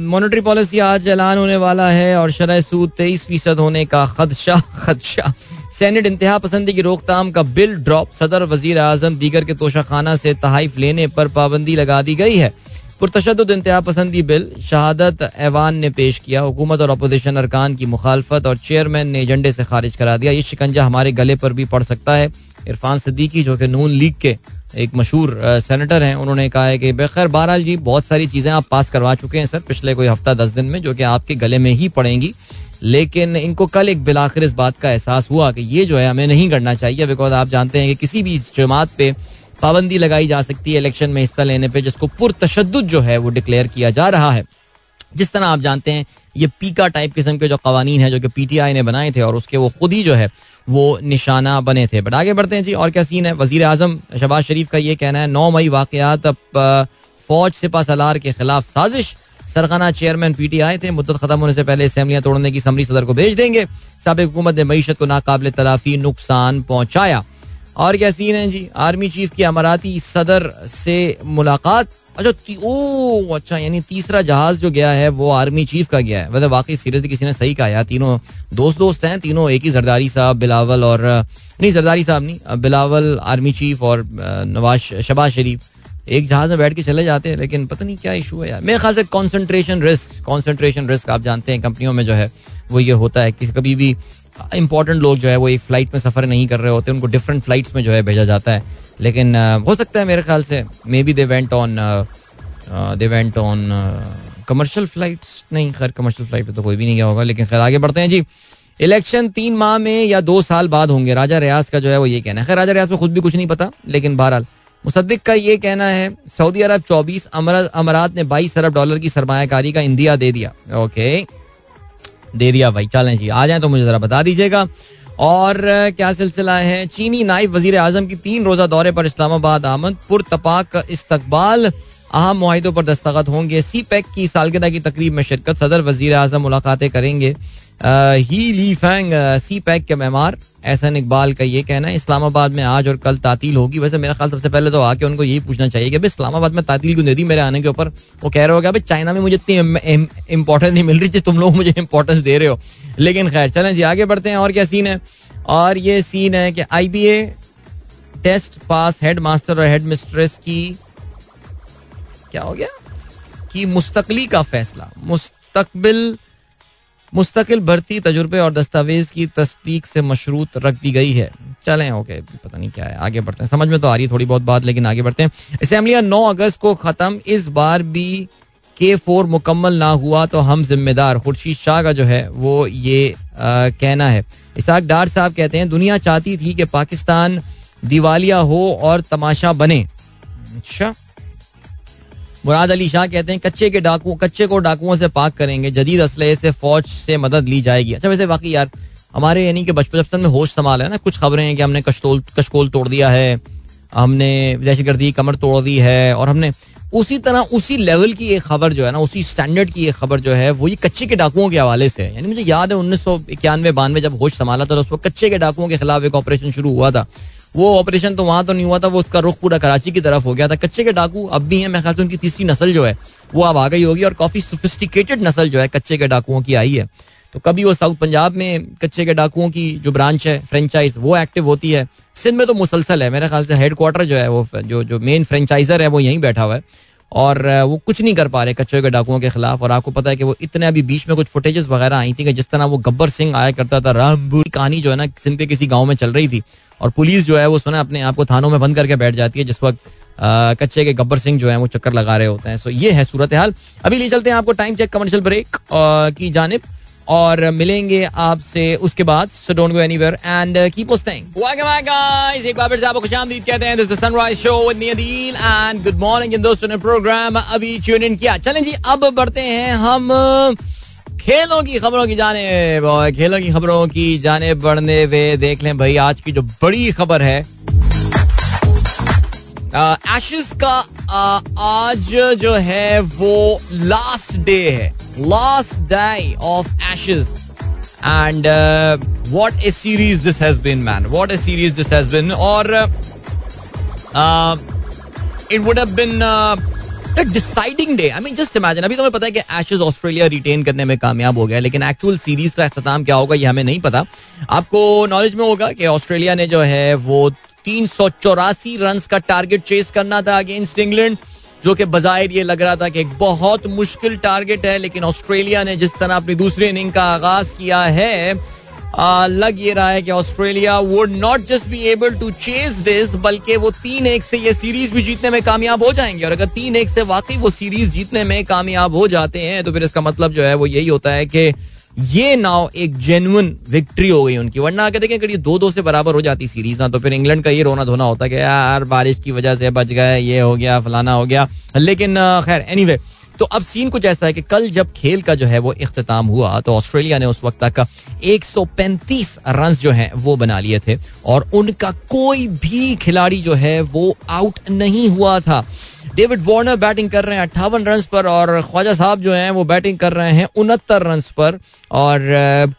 मॉनेटरी पॉलिसी आज ऐलान होने वाला है और शरह सूद तेईस फ़ीसद होने का खदशा खदशा। सेनेट इंतहा पसंदी की रोकथाम का बिल ड्रॉप सदर वज़ीर आज़म दीगर के तोशाखाना से तहाइफ लेने पर पाबंदी लगा दी गई है। पुरतशद इंतहा पसंदी बिल, शहादत ऐवान ने पेश किया। हुकूमत और अपोजिशन अरकान की मुखालफत और चेयरमैन ने एजेंडे से खारिज करा दिया। ये शिकंजा हमारे गले पर भी पड़ सकता है। इरफान सदीकी जो कि नून लीग के एक मशहूर सेनेटर हैं, उन्होंने कहा है कि, बेखैर बहरहाल जी, बहुत सारी चीज़ें आप पास करवा चुके हैं, सर, पिछले कोई हफ़्ता दस दिन में, जो कि आपके गले में ही पड़ेंगी। लेकिन इनको कल एक बिलाखिर इस बात का एहसास हुआ कि ये जो है, हमें नहीं करना चाहिए, बिकॉज़ आप जानते हैं कि किसी भी जमात पे पाबंदी लगाई जा सकती है इलेक्शन में हिस्सा लेने पे, जिसको पुरतशद जो है वो डिक्लेयर किया जा रहा है। जिस तरह आप जानते हैं, ये पीका टाइप किस्म के जो कवानीन है, जो कि पीटीआई ने बनाए थे और उसके वो खुद ही जो है, वो निशाना बने थे। बट आगे बढ़ते हैं जी, और क्या सीन है? वज़ीर आज़म शहबाज शरीफ का ये कहना है, नौ मई वाकयात फौज सिपा सलार के खिलाफ साजिश। सरखाना चेयरमैन पी टी आई थे, मुद्दत खत्म होने से पहले असम्बलियाँ तोड़ने की समरी सदर को भेज देंगे। सबक हुकूमत ने मीशत को नाकाबिल तलाफी नुकसान पहुँचाया। और क्या सीन है जी? आर्मी चीफ की अमराती सदर से मुलाकात। अच्छा ओ अच्छा यानी तीसरा जहाज़ जो गया है, वो आर्मी चीफ का गया है। वैसे वाकई सीरियसली किसी ने सही कहा यार। तीनों दोस्त दोस्त हैं, तीनों एक ही जरदारी साहब, बिलावल और, नहीं जरदारी साहब नहीं, बिलावल, आर्मी चीफ और नवाज़ शबाज शरीफ। एक जहाज़ में बैठ के चले जाते हैं, लेकिन पता नहीं क्या इशू है यार। मेरे ख्याल से कॉन्सेंट्रेशन रिस्क कॉन्सेंट्रेशन रिस्क आप जानते हैं, कंपनियों में जो है, वो ये होता है कि कभी भी इंपॉर्टेंट लोग जो है वो एक फ़्लाइट में सफ़र नहीं कर रहे होते, उनको डिफरेंट फ्लाइट्स में जो है भेजा जाता है। लेकिन हो सकता है मेरे ख्याल से maybe they went on they went on commercial flights नहीं, खैर कमर्शियल फ़्लाइट पे तो कोई भी नहीं गया होगा, लेकिन खैर, आगे बढ़ते हैं जी। इलेक्शन तीन माह में या दो साल बाद होंगे। राजा रियाज का जो है वो ये कहना है। खैर, राजा रियाज को खुद भी कुछ नहीं पता, लेकिन बहरहाल, मुसद्दिक का ये कहना है, सऊदी अरब चौबीस अमरात ने बाईस अरब डॉलर की सरमाकारी का इंदिया दे दिया। ओके। दे दिया भाई, चलें जी। आ जाए तो मुझे जरा बता दीजिएगा। और क्या सिलसिला है? चीनी नाइब वज़ीर आज़म की तीन रोजा दौरे पर इस्लामाबाद आमद पुरतपाक इस्तकबाल। अहम माहिदों पर दस्तखत होंगे। सी पैक की सालगिरह की तकरीब में शिरकत। सदर वज़ीर आज़म मुलाकातें करेंगे। ही ली फैंग सी पैक के मेमार एहसन इकबाल का ये कहना है, इस्लामाबाद में आज और कल तातील होगी। वैसे मेरा ख्याल सबसे पहले तो आके उनको यही पूछना चाहिए कि भाई इस्लामाबाद में तातील क्यों दे दी मेरे आने के ऊपर? वो कह रहे हो भाई चाइना में मुझे इतनी इंपॉर्टेंस नहीं मिल रही थी तुम लोग मुझे इंपॉर्टेंस दे रहे हो। लेकिन खैर, चलें जी, आगे बढ़ते हैं, और क्या सीन है? और ये सीन है कि I B A test pass head master और हेड मिस्ट्रेस की, क्या हो गया? कि मुस्तकली का फैसला। मुस्तकबिल मुस्तकिल भर्ती तजुर्बे और दस्तावेज़ की तस्दीक से मशरूत रख दी गई है। चलें ओके पता नहीं क्या है आगे बढ़ते हैं। समझ में तो आ रही है थोड़ी बहुत बात लेकिन आगे बढ़ते हैं। असम्बलियाँ नौ अगस्त को ख़त्म इस बार भी के फोर मुकम्मल ना हुआ तो हम जिम्मेदार। खुर्शीद शाह का जो है वो ये आ, कहना है। इसाक डार साहब कहते हैं दुनिया चाहती थी कि पाकिस्तान दिवालिया हो और तमाशा बने। अच्छा। मुराद अली शाह कहते हैं, कच्चे के डाकू कच्चे को डाकुओं से पाक करेंगे, जदीद असलहे से फौज से मदद ली जाएगी। अच्छा वैसे बाकी यार, हमारे यानी कि बचपन बचपन में होश संभाल है ना, कुछ खबरें हैं कि हमने कशतोल, कशकोल तोड़ दिया है, हमने दहशत गर्दी कमर तोड़ दी है, और हमने उसी तरह, उसी लेवल की एक खबर जो है ना, उसी स्टैंडर्ड की एक खबर जो है, वो ये कच्चे के डाकुओं के हवाले से यानी मुझे याद है उन्नीस सौ इक्यानवे, बानवे जब होश संभाला था तो उस वक्त कच्चे के डाकुओं के खिलाफ एक ऑपरेशन शुरू हुआ था। वो ऑपरेशन तो वहाँ तो नहीं हुआ था, वो उसका रुख पूरा कराची की तरफ़ हो गया था। कच्चे के डाकू अब भी हैं, मैं ख्याल से उनकी तीसरी नस्ल जो है, वो अब आ गई होगी और काफ़ी सोफिस्टिकेटेड नस्ल जो है कच्चे के डाकुओं की आई है। तो कभी वो साउथ पंजाब में कच्चे के डाकुओं की जो ब्रांच है फ्रेंचाइज वो एक्टिव होती है। सिंध में तो मुसलसल है, मेरे ख्याल से हेडक्वार्टर जो है वो, जो जो मेन फ्रेंचाइजर है, वो यहीं बैठा हुआ है। और वो कुछ नहीं कर पा रहे कच्चे के डाकुओं के खिलाफ। और आपको पता है कि वो इतने अभी बीच में कुछ फुटेजेस वगैरह आई थी कि जिस तरह वो गब्बर सिंह आया करता था रामपुर कहानी जो है ना सिंध के किसी गाँव में चल रही थी। और पुलिस जो है वो सुना अपने आप को थानों में बंद करके बैठ जाती है, जिस वक्त कच्चे के गब्बर सिंह जो है वो चक्कर लगा रहे होते हैं। सो ये है सूरत हाल। अभी ले चलते हैं आपको टाइम चेक कमर्शियल ब्रेक की जानब। और मिलेंगे आपसे उसके बाद so don't go anywhere and keep listening welcome back guys एक बार फिर से आपको खुशामदीद कहते हैं। This is sunrise show with me Adeel and good morning इन दोस्तों ने प्रोग्राम अभी ट्यून इन किया। चलें जी अब बढ़ते हैं हम खेलों की खबरों की जाने खेलों की खबरों की जाने बढ़ने वे देख लें। भाई आज की जो बड़ी खबर है एशेस का आ, आज जो है वो लास्ट डे है। Last day of Ashes and what a series this has been man what a series this has been और it would have been deciding day I mean just imagine अभी तुम्हें पता है कि एशेज ऑस्ट्रेलिया रिटेन करने में कामयाब हो गया लेकिन एक्चुअल सीरीज़ का अख्ताम क्या होगा, ये हमें नहीं पता। आपको नॉलेज में होगा कि ऑस्ट्रेलिया ने जो है, वो तीन सौ चौरासी रन का टारगेट चेस करना था अगेंस्ट इंग्लैंड जो कि बाहिर ये लग रहा था कि एक बहुत मुश्किल टारगेट है लेकिन ऑस्ट्रेलिया ने जिस तरह अपनी दूसरी इनिंग का आगाज़ किया है आ, लग ये रहा है कि Australia would not just be able to chase this बल्कि वो तीन एक से ये सीरीज़ भी जीतने में कामयाब हो जाएँगे। और अगर तीन एक से वाकई वो सीरीज़ जीतने में कामयाब हो जाते हैं तो फिर इसका मतलब जो है वो यही होता है कि ये नाव एक जेनुअन विक्ट्री हो गई उनकी। वरना आगे देखें अगर ये दो दो से बराबर हो जाती सीरीज़ ना तो फिर इंग्लैंड का ये रोना धोना होता कि यार बारिश की वजह से बच गए ये हो गया फलाना हो गया। लेकिन खैर एनी anyway, तो अब सीन कुछ ऐसा है कि कल जब खेल का जो है वो अख्ताम हुआ तो ऑस्ट्रेलिया ने उस वक्त तक 135 रन जो है वो बना लिए थे। और उनका कोई भी खिलाड़ी जो है वो आउट नहीं हुआ था। डेविड वार्नर बैटिंग कर रहे हैं अट्ठावन रन पर और ख्वाजा साहब जो हैं वो बैटिंग कर रहे हैं उनहत्तर रन पर। और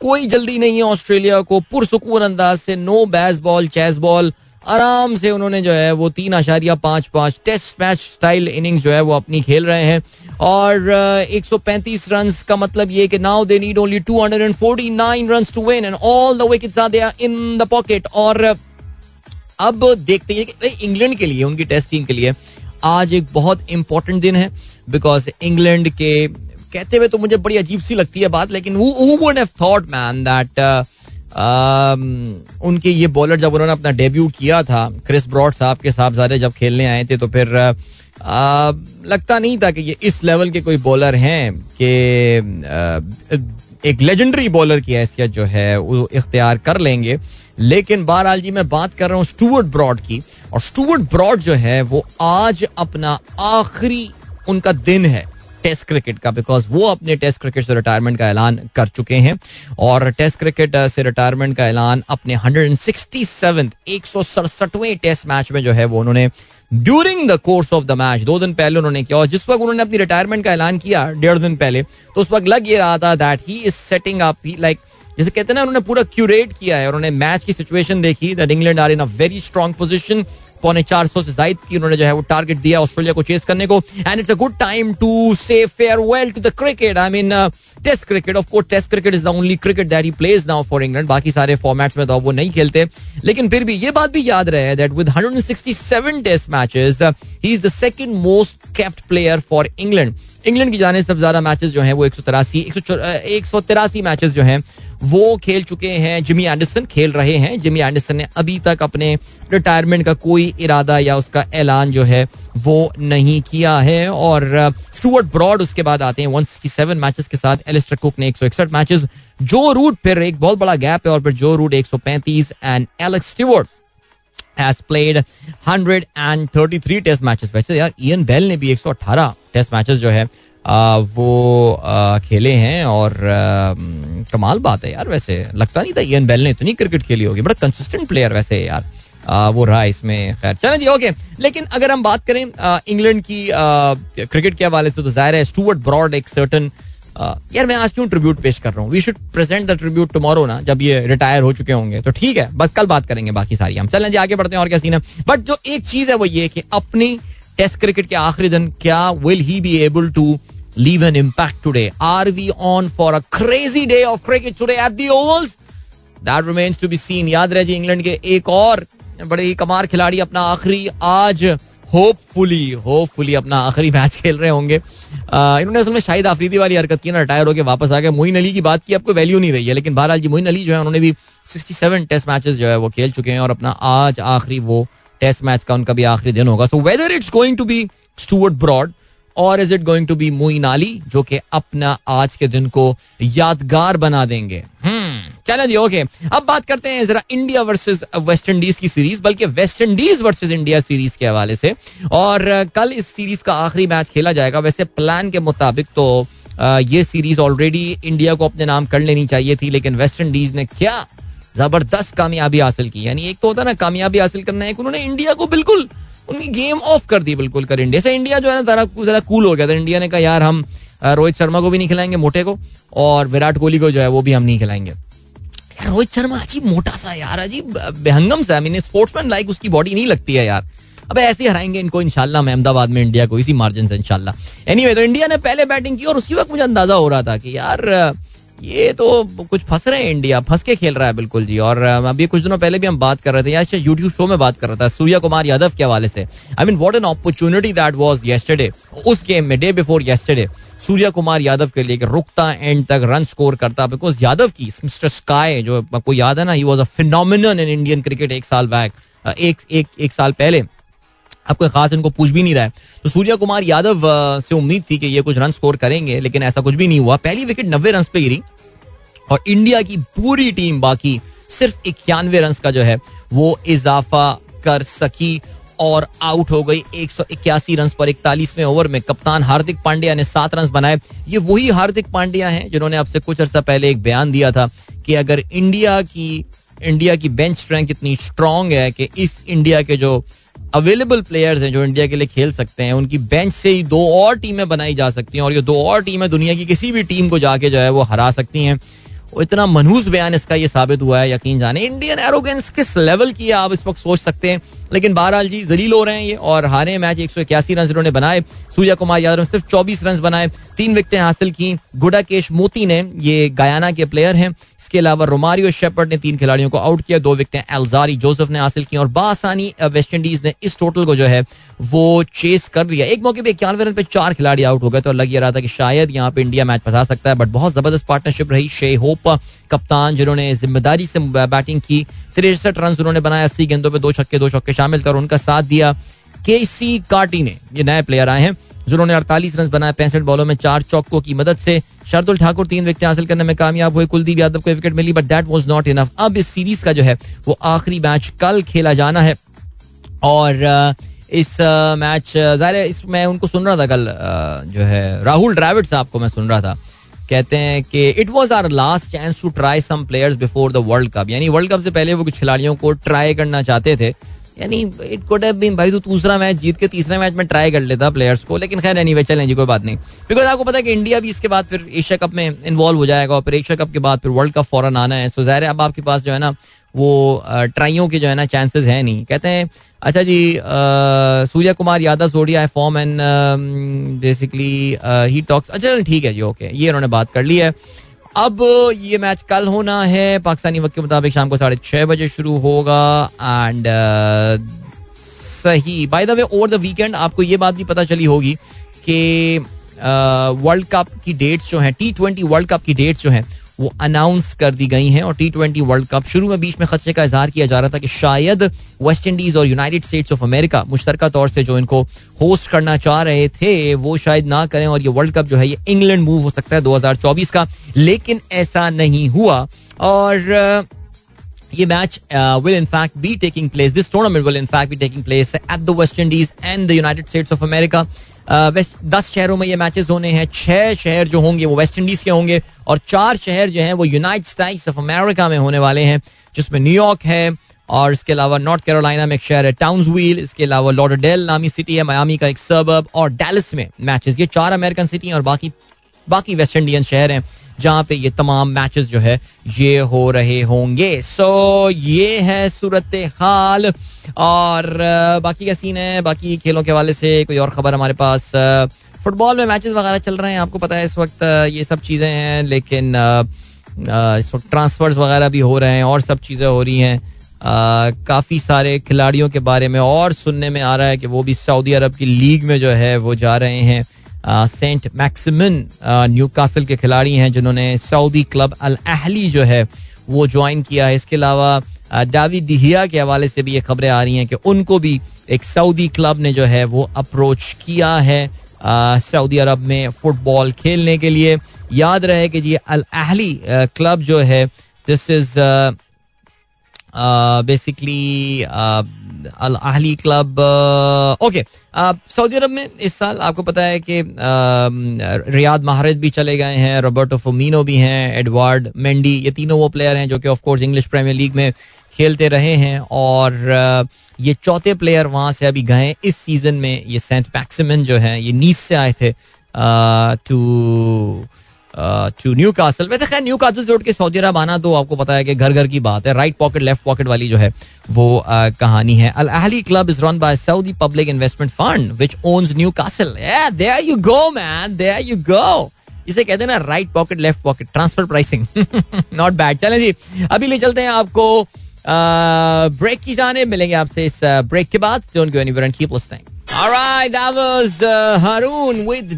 कोई जल्दी नहीं है ऑस्ट्रेलिया को पुरसकून अंदाज से no Bazball chase ball आराम से उन्होंने जो है वो तीन आशारिया, पाँच पाँच टेस्ट मैच स्टाइल इनिंग्स जो है वो अपनी खेल रहे हैं। और 135 रन का मतलब ये कि now they need only 249 run to win and all the wickets are there in the pocket और, अब देखते हैं कि इंग्लैंड के लिए, उनकी टेस्ट टीम के लिए आज एक बहुत इंपॉर्टेंट दिन है बिकॉज़ इंग्लैंड के कहते हुए तो मुझे बड़ी अजीब सी लगती है बात लेकिन थॉट मैन दैट उनके ये बॉलर जब उन्होंने अपना डेब्यू किया था क्रिस ब्रॉड साहब के साहबजादे जब खेलने आए थे तो फिर आ, लगता नहीं था कि ये इस लेवल के कोई बॉलर हैं कि एक लेजेंडरी बॉलर की हैसियत जो है वो इख्तियार कर लेंगे। लेकिन बहरहाल जी मैं बात कर रहा हूँ स्टूवर्ट ब्रॉड की। और स्टूवर्ट ब्रॉड जो है, वो आज अपना आखिरी उनका दिन है टेस्ट क्रिकेट का बिकॉज़ वो अपने टेस्ट क्रिकेट से रिटायरमेंट का ऐलान कर चुके हैं। और टेस्ट क्रिकेट से रिटायरमेंट का ऐलान अपने हंड्रेड एक सौ सड़सठवें टेस्ट मैच में जो है, वो उन्होंने during the course of the match दो दिन पहले उन्होंने किया और जिस वक्त उन्होंने अपनी रिटायरमेंट का ऐलान किया, डेढ़ दिन पहले तो उस वक्त लग ये रहा था that he is setting up like जैसे कहते हैं ना, उन्होंने पूरा क्यूरेट किया है उन्होंने मैच की सिचुएशन देखी। That England are in a very strong position पौने चार सौ से जायद की उन्होंने जो है वो टारगेट दिया ऑस्ट्रेलिया को चेस करने को। And it's a good time to say farewell to the cricket I mean test cricket of course test cricket is the only cricket that he plays now for England बाकी सारे formats में तो वो नहीं खेलते। लेकिन फिर भी ये बात भी याद रहे that with 167 test matches he is the second most capped player for England England की जाने सबसे ज़्यादा मैचेस जो है वो एक सौ तिरासी, एक सौ तिरासी मैचेस जो हैं वो खेल चुके हैं जिमी एंडरसन खेल रहे हैं। जिमी एंडरसन ने अभी तक अपने रिटायरमेंट का कोई इरादा या उसका ऐलान जो है, वो नहीं किया है। और स्टूअर्ट ब्रॉड उसके बाद आते हैं 167 मैचेस के साथ एलिस्टर कुक ने 161 मैचेस जो रूट फिर एक बहुत बड़ा गैप है और फिर Joe Root 135 and Alex Stewart has played 133 test matches वैसे यार इयन बेल ने भी 118 टेस्ट मैचेस जो है वो खेले हैं और कमाल बात है यार वैसे। लगता नहीं था ईएन बेल ने इतनी क्रिकेट खेली होगी। बड़ा कंसिस्टेंट प्लेयर वैसे यार। वो रहा इसमें। खैर, चलें जी ओके लेकिन अगर हम बात करें इंग्लैंड की क्रिकेट के हवाले से तो ज़ाहिर है स्टूवर्ट ब्रॉड एक सर्टन यार मैं आज क्यों ट्रिब्यूट पेश कर रहा हूँ? We should present the tribute tomorrow ना, जब ये रिटायर हो चुके होंगे। तो ठीक है, बस कल बात करेंगे बाकी सारी। हम चलें जी, आगे बढ़ते हैं और क्या सीन है। बट जो एक चीज़ है वो ये कि अपनी टेस्ट क्रिकेट के आखिरी दिन, क्या will he be able to leave an impact today? Are we on for a crazy day of cricket today at the Ovals? That remains to be seen. याद रहे जी इंग्लैंड के एक और बड़े ही कमार खिलाड़ी अपना आखिरी आज होपफुली होपफुली अपना आखिरी मैच खेल रहे होंगे इन्होंने असल में शाहिद आफरीदी वाली हरकत की ना रिटायर होकर वापस आ गए मोइन अली की बात की आपको वैल्यू नहीं रही है, लेकिन बहरहाल जी, मोइन अली जो है, उन्होंने भी 67 टेस्ट मैचेस जो है, वो खेल चुके हैं और अपना आज आखिरी वो टेस्ट मैच का उनका भी आखिरी दिन होगा। So whether it's going to be Stuart Broad और is it going to be Moeen Ali जो कि अपना आज के दिन को यादगार बना देंगे। चलो जी ओके अब बात करते हैं जरा इंडिया वर्सेस वेस्ट इंडीज की सीरीज़ बल्कि West Indies versus India series के हवाले से। और कल इस सीरीज़ का आखिरी मैच खेला जाएगा। वैसे प्लान के मुताबिक तो ये सीरीज़ ऑलरेडी इंडिया को अपने नाम कर लेनी चाहिए थी, लेकिन वेस्ट इंडीज ने क्या ज़बरदस्त कामयाबी हासिल की। यानी एक तो होता ना, कामयाबी हासिल करना है उन्होंने इंडिया को बिल्कुल उनकी गेम ऑफ़ कर दी बिल्कुल कर इंडिया। से इंडिया जो है ना, जरा जरा कूल हो गया था। इंडिया ने कहा, यार, हम रोहित शर्मा को भी नहीं खिलाएँगे, मोटे को, और विराट कोहली को जो है, वो भी हम नहीं खिलाएँगे। यार, रोहित शर्मा अजीब मोटा सा यार, अजीब बेहंगम सा मीन स्पोर्ट्समैन लाइक उसकी बॉडी नहीं लगती है यार। अब ऐसे ही हराएँगे इनको इंशाल्लाह अहमदाबाद में इंडिया को, इसी मार्जिन से इंशाल्लाह। एनीवे तो इंडिया ने पहले बैटिंग की और उसी वक्त मुझे अंदाज़ा हो रहा था कि यार ये तो कुछ फंस रहे हैं इंडिया, फंस के खेल रहा है बिल्कुल जी। और अभी कुछ दिनों पहले भी हम बात कर रहे थे यार यूट्यूब शो में बात कर रहा था, सूर्या कुमार यादव के हवाले से। I mean what an opportunity that was yesterday उस गेम में day before yesterday Surya Kumar Yadav के लिए रुकता एंड तक रन स्कोर करता बिकॉज़ यादव की मिस्टर स्काई जो आपको याद है ना he was a phenomenon in Indian cricket एक साल बैक एक एक एक साल पहले। अब कोई खास इनको पूछ भी नहीं रहा है। तो सूर्या कुमार यादव से उम्मीद थी कि ये कुछ रन स्कोर करेंगे, लेकिन ऐसा कुछ भी नहीं हुआ। पहली विकेट नब्बे रन पे गिरी और इंडिया की पूरी टीम बाकी सिर्फ़ इक्यानवे रन का जो है, वो इजाफा कर सकी और आउट हो गई। एक सौ इक्यासी रन पर इकतालीसवें ओवर में कप्तान हार्दिक पांड्या ने सात रन बनाए। ये वही हार्दिक पांड्या हैं जिन्होंने आपसे कुछ अर्सा पहले एक बयान दिया था कि अगर इंडिया की इंडिया की बेंच स्ट्रेंथ इतनी स्ट्रांग है कि इस इंडिया के जो अवेलेबल प्लेयर्स हैं जो इंडिया के लिए खेल सकते हैं, उनकी बेंच से ही दो और टीमें बनाई जा सकती हैं और ये दो और टीमें दुनिया की किसी भी टीम को जाके जो है वो हरा सकती हैं। इतना मनहूस बयान इसका ये साबित हुआ है, यकीन जाने इंडियन एरोगेंस किस लेवल की है, आप इस वक्त सोच सकते हैं। लेकिन बहरहाल जी, जलील हो रहे हैं ये और हारे मैच एक सौ इक्यासी रन इन्होंने बनाए। सूर्या कुमार यादव ने सिर्फ़ चौबीस रन बनाए, तीन विकटें हासिल की। गुडाकेश मोती ने ये गयाना के प्लेयर हैं। इसके अलावा रोमारियो शेपर्ड ने तीन खिलाड़ियों को आउट किया, दो विकटें एल्जारी जोसेफ ने हासिल की और बासानी वेस्ट इंडीज ने इस टोटल को जो है, वो चेस कर लिया। एक मौके पर इक्यानवे रन पे चार खिलाड़ी आउट हो गए तो लग रहा था कि शायद यहाँ पे इंडिया मैच फंसा सकता है बट बहुत ज़बरदस्त पार्टनरशिप रही। शे होप, कप्तान जिन्होंने ज़िम्मेदारी से बैटिंग की, तिरसठ रन उन्होंने बनाया अस्सी गेंदों पर दो छक्के दो छक्के शामिल कर उनका साथ दिया। के सी कार्टी ने ये नए प्लेयर आए हैं। जिन्होंने अड़तालीस रन बनाए, पैंसठ बॉलों में चार चौकों की मदद से। शरदुल ठाकुर तीन विकेट हासिल करने में कामयाब हुए। कुलदीप यादव को wicket milli but that was not enough अब इस सीरीज़ का जो है, वो आखिरी मैच कल खेला जाना है। और इस मैच ज़ाहिर इस, मैं उनको सुन रहा था कल जो है, राहुल ड्राविड साहब को मैं सुन रहा था। कहते हैं कि it was our last chance to try some players before the World Cup यानी वर्ल्ड कप से पहले वो कुछ खिलाड़ियों को ट्राई करना चाहते थे। यानी इट कुड हैव बीन भाई तू दूसरा मैच जीत के तीसरे मैच में ट्राई कर लेता प्लेयर्स को, लेकिन खैर एनीवे चलें जी, कोई बात नहीं। बिकॉज़ आपको पता है कि इंडिया भी इसके बाद फिर एशिया कप में इन्वॉल्व हो जाएगा और फिर एशिया कप के बाद फिर वर्ल्ड कप फॉरन आना है। सो ज़ाहिर है, अब आपके पास जो है ना, वो ट्राइयों के जो है ना चांसेस है नहीं। कहते हैं अच्छा जी सूर्या कुमार यादव जोड़िया है form and basically he talks अच्छा ठीक है जी ओके ये उन्होंने बात कर ली है। अब ये मैच कल होना है। पाकिस्तानी वक्त के मुताबिक शाम को साढ़े छह बजे शुरू होगा एंड सही। By the way over the weekend आपको ये बात भी पता चली होगी कि वर्ल्ड कप की डेट्स जो हैं टी ट्वेंटी वर्ल्ड कप की डेट्स जो हैं वो अनाउंस कर दी गई हैं और टी ट्वेंटी वर्ल्ड कप शुरू में बीच में खदशे का इजहार किया जा रहा था कि शायद वेस्ट इंडीज और यूनाइटेड स्टेट्स ऑफ़ अमेरिका मुश्तर तौर से जो इनको होस्ट करना चाह रहे थे, वो शायद ना करें और ये वर्ल्ड कप जो है ये इंग्लैंड मूव हो सकता है 2024 का। लेकिन ऐसा नहीं हुआ और ये match will in fact be taking place this tournament will in fact be taking place at the West Indies and the United States of America west, दस शहरों में ये मैचेस होने हैं। छह शहर जो होंगे वो वेस्ट इंडीज के होंगे और चार शहर जो हैं वो यूनाइटेड स्टेट्स ऑफ़ अमेरिका में होने वाले हैं, जिसमें न्यूयॉर्क है और इसके अलावा नॉर्थ कैरोलिना में एक शहर है टाउन व्हील इसके अलावा लॉडरडेल नामी सिटी है मायामी का एक सबब और डेलिस में मैचेस ये चार अमेरिकन सिटी हैं और बाकी बाकी वेस्ट इंडियन शहर हैं। जहाँ पे ये तमाम मैचेस जो है, ये हो रहे होंगे। सो ये है सूरत हाल और बाकी का सीन है, बाकी खेलों के हवाले से कोई और खबर हमारे पास फुटबॉल में मैचेस वगैरह चल रहे हैं। आपको पता है इस वक्त ये सब चीज़ें हैं, लेकिन इस वक्त ट्रांसफर्स वगैरह भी हो रहे हैं और सब चीज़ें हो रही हैं। काफ़ी सारे खिलाड़ियों के बारे में और सुनने में आ रहा है कि वो भी सऊदी अरब की लीग में जो है, वो जा रहे हैं। सेंट मैक्सिमन न्यू कासल के खिलाड़ी हैं जिन्होंने सऊदी क्लब अल अहली जो है, वो ज्वाइन किया है। इसके अलावा डावी डिहिया के हवाले से भी ये खबरें आ रही हैं कि उनको भी एक सऊदी क्लब ने जो है, वो अप्रोच किया है सऊदी अरब में फुटबॉल खेलने के लिए। याद रहे कि जी, अल अहली क्लब जो है this is basically Al club okay Saudi Arabia में इस साल आपको पता है कि रियाद महारज भी चले गए हैं, रोबर्टो फोमिनो भी हैं, एडवर्ड मेंडी, ये तीनों वो प्लेयर हैं जो कि of course English Premier League में खेलते रहे हैं और ये चौथे प्लेयर वहाँ से अभी गए इस सीज़न में ये सेंट पैक्सिमन जो है, ये नीस से आए थे टू टू न्यू कासल वैसे खैर न्यू कासल से उठ के सऊदी अरब आना तो आपको पता है कि घर घर की बात है। राइट पॉकेट लेफ़्ट पॉकेट वाली जो है वो uh, कहानी है। Al Ahli club is run by Saudi Public Investment Fund which owns Newcastle there you go man there you go इसे कहते हैं ना right pocket left pocket transfer pricing not bad चलें जी अभी ले चलते हैं आपको ब्रेक की जाने। मिलेंगे आपसे इस ब्रेक के बाद don't go anywhere and keep listening Alright, that was uh, with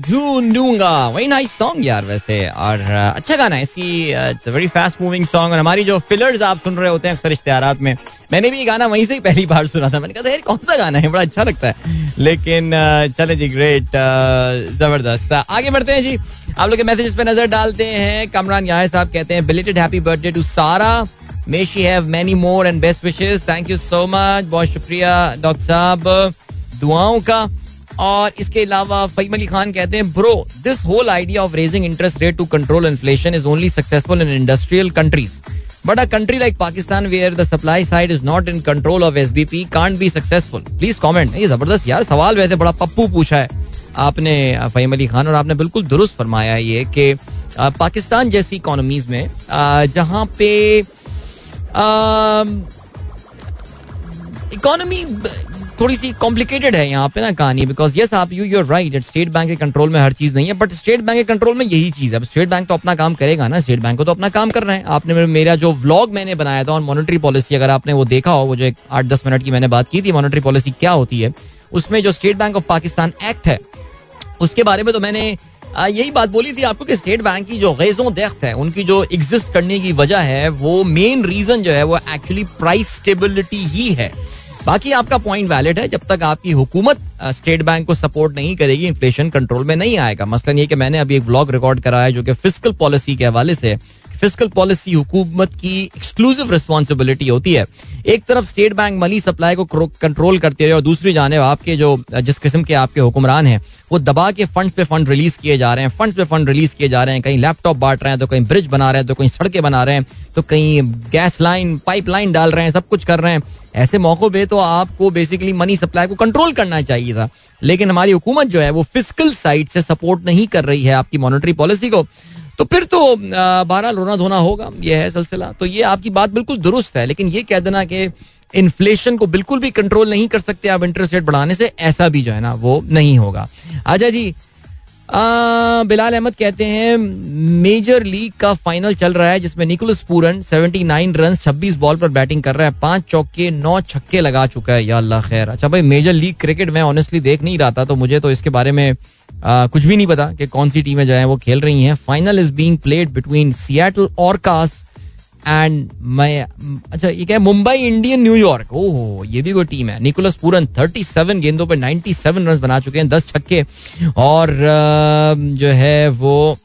वैसे। और uh, अच्छा गाना है इसकी it's very fast moving song और हमारी जो फिलर्स आप सुन रहे होते हैं अक्सर में मैंने भी ये गाना वहीं से ही पहली बार सुना था। मैंने कहा यार कौन सा गाना है? बड़ा अच्छा लगता है। लेकिन uh, चले जी ग्रेट uh, ज़बरदस्त। आगे बढ़ते हैं जी। आप लोग के मैसेजेस पे नज़र डालते हैं। कमरान यहाँ साहब कहते हैं belated happy birthday to Sara may she have many more and best wishes thank you so much बहुत शुक्रिया डॉक्टर साहब. दुआओं का। और इसके अलावा फहीम अली खान कहते हैं bro this whole idea of raising interest rate to control inflation is only successful in industrial countries but a country like Pakistan where the supply side is not in control of S B P can't be successful please comment ये ज़बरदस्त यार, सवाल वैसे बड़ा पप्पू पूछा है। आपने, फहीम अली खान, और आपने बिल्कुल दुरुस्त फरमाया ये कि पाकिस्तान जैसी इकोनॉमीज में जहाँ पे इकोनॉमी थोड़ी सी कॉम्प्लिकेटेड है यहाँ पे ना कहानी बिकॉज़ यस आप you you're right State Bank के कंट्रोल में हर चीज़ नहीं है बट स्टेट बैंक के कंट्रोल में यही चीज़ है। अब स्टेट बैंक तो अपना काम करेगा ना स्टेट बैंक को तो अपना काम कर रहे हैं। आपने मेरा जो व्लॉग मैंने बनाया था ऑन मॉनिटरी पॉलिसी अगर आपने वो देखा हो, वो जो एक आठ दस मिनट की मैंने बात की थी मॉनिटरी पॉलिसी क्या होती है, उसमें जो State Bank of Pakistan Act है, उसके बारे में तो मैंने यही बात बोली थी आपको कि स्टेट बैंक की जो गैजों दख्त है, उनकी जो एग्जिस्ट करने की वजह है, वो मेन रीजन जो है, वो एक्चुअली प्राइस स्टेबिलिटी ही है। बाकी आपका पॉइंट वैलिड है, जब तक आपकी हुकूमत स्टेट बैंक को सपोर्ट नहीं करेगी इन्फ्लेशन कंट्रोल में नहीं आएगा। मसलन ये कि मैंने अभी एक व्लॉग रिकॉर्ड कराया जो कि फ़िज़िकल पॉलिसी के हवाले से फ़िज़िकल पॉलिसी हुकूमत की एक्सक्लूसिव रिस्पॉन्सिबिलिटी होती है। एक तरफ़ स्टेट बैंक मनी सप्लाई को कंट्रोल करते रहे और दूसरी जाने आपके जो जिस किस्म के आपके हुक्मरान हैं, वो दबा के फंड पे फंड रिलीज़ किए जा रहे हैं। फंड पे फंड रिलीज़ किए जा रहे हैं। कहीं लैपटॉप बांट रहे हैं तो कहीं ब्रिज बना रहे हैं तो कहीं सड़कें बना रहे हैं तो कहीं गैस लाइन पाइप लाइन डाल रहे हैं, सब कुछ कर रहे हैं। ऐसे मौक़ों पे तो आपको बेसिकली मनी सप्लाई को कंट्रोल करना चाहिए था। लेकिन हमारी हुकूमत जो है, वो फ़िज़िकल साइड से सपोर्ट नहीं कर रही है आपकी मॉनेटरी पॉलिसी को। तो फिर तो बारह रोना धोना होगा, ये है सिलसिला। तो ये आपकी बात बिल्कुल दुरुस्त है, लेकिन ये कह देना कि इन्फ्लेशन को बिल्कुल भी कंट्रोल नहीं कर सकते आप इंटरेस्ट रेट बढ़ाने से, ऐसा भी जो है ना, वो नहीं होगा। अच्छा जी बिलाल अहमद कहते हैं मेजर लीग का फाइनल चल रहा है जिसमें निकोलस पूरन 79 रन 26 बॉल पर बैटिंग कर रहा है पाँच चौके नौ छक्के लगा चुका है या अल्लाह खैर। अच्छा भाई मेजर लीग क्रिकेट मैं ऑनेस्टली देख नहीं रहा था तो मुझे तो इसके बारे में आ, कुछ भी नहीं पता कि कौन सी टीमें जो है वो खेल रही हैं। Final is being played between Seattle और कास्ट एंड मैं अच्छा ये क्या मुंबई इंडियन न्यूयॉर्क ओह, ये भी कोई टीम है। निकोलस पूरन 37 गेंदों पर 97 रन बना चुके हैं 10 छक्के। और जो है, वो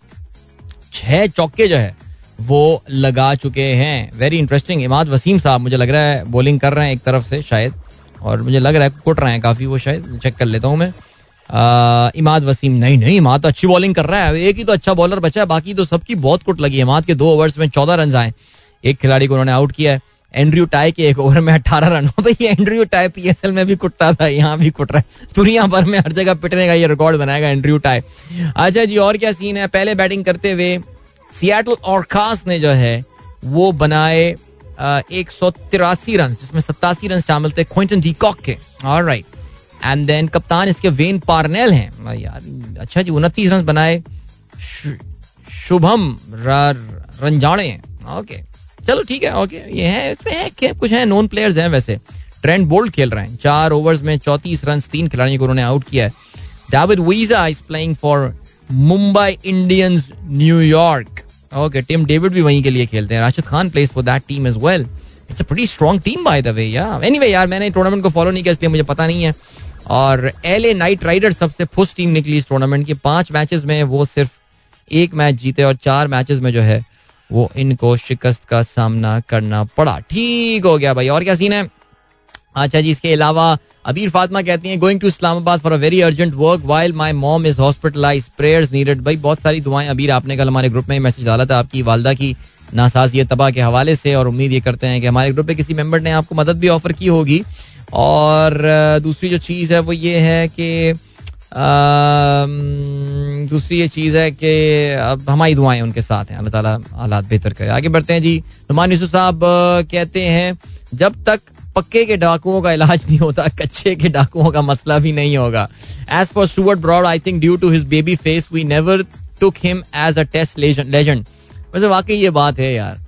छह चौके जो है, वो लगा चुके हैं। वेरी इंटरेस्टिंग इमाद वसीम साहब, मुझे लग रहा है बॉलिंग कर रहे हैं एक तरफ़ से, शायद। और मुझे लग रहा है, कुट रहे हैं काफ़ी वो, शायद। चेक कर लेता हूँ मैं। इमाद वसीम, नहीं नहीं, इमाद तो अच्छी बॉलिंग कर रहा है। एक ही तो अच्छा बॉलर बचा है, बाकी तो सबकी बहुत कुट लगी है। इमाद के दो ओवर्स में चौदह रन आए। एक खिलाड़ी को उन्होंने आउट किया है। एंड्रयू टाई के एक ओवर में अठारह रन। हो भाई एंड्रयू टाई पीएसएल में भी कुटता था, यहाँ भी कुट रहा है। दुनिया भर में हर जगह पिटने का ये रिकॉर्ड बनाएगा एंड्रयू टाई अच्छा जी, और क्या सीन है? पहले बैटिंग करते हुए सियाटल और खास ने जो है, वो बनाए एक सौ तिरासी रन जिसमें सत्तासी रन शामिल थे क्विंटन डीकॉक के। और राइट एंड देन कप्तान इसके वेन पार्नेल हैं। यार अच्छा जी, उनतीस रन बनाए शुभम रंजाणे ओके चलो ठीक है ओके ये है, इसमें है क्या, कुछ है नॉन प्लेयर्स हैं वैसे। ट्रेंड बोल्ड खेल रहे हैं, चार ओवर्स में चौतीस रन तीन खिलाड़ियों को उन्होंने आउट किया है। David Wiese is playing for Mumbai Indians New York okay team David भी वहीं के लिए खेलते हैं। Rashid Khan plays for that team is well it's a pretty strong team by the way या एनीवे यार, मैंने टूर्नामेंट को फॉलो नहीं किया, इसलिए मुझे पता नहीं है। और एल ए नाइट राइडर सबसे फुस्ट टीम निकली इस टूर्नामेंट की। पाँच मैचेस में वो सिर्फ़ एक मैच जीते और चार मैचेस में जो है वो इनको शिकस्त का सामना करना पड़ा। ठीक हो गया भाई, और क्या सीन है? अच्छा जी, इसके अलावा अबीर फातिमा कहती हैं going to Islamabad for a very urgent work while my mom is hospitalize prayers needed भाई, बहुत सारी दुआएँ अबीर, आपने कल हमारे ग्रुप में मैसेज डाला था आपकी वालदा की नासाजिय तबाह के हवाले से, और उम्मीद ये करते हैं कि हमारे ग्रुप में किसी मेंबर ने आपको मदद भी ऑफ़र की होगी। और, दूसरी जो चीज़ है वो ये है कि दूसरी ये चीज़ है कि अब हमारी दुआएँ उनके साथ हैं। अल्लाह ताला हालात बेहतर करे। आगे बढ़ते हैं जी। नुमान यूसुफ साहब कहते हैं, जब तक पक्के के डाकुओं का इलाज नहीं होता, कच्चे के डाकुओं का मसला भी नहीं होगा। As for Stuart Broad I think due to his baby face we never took him as a test legend वैसे वाकई ये बात है यार।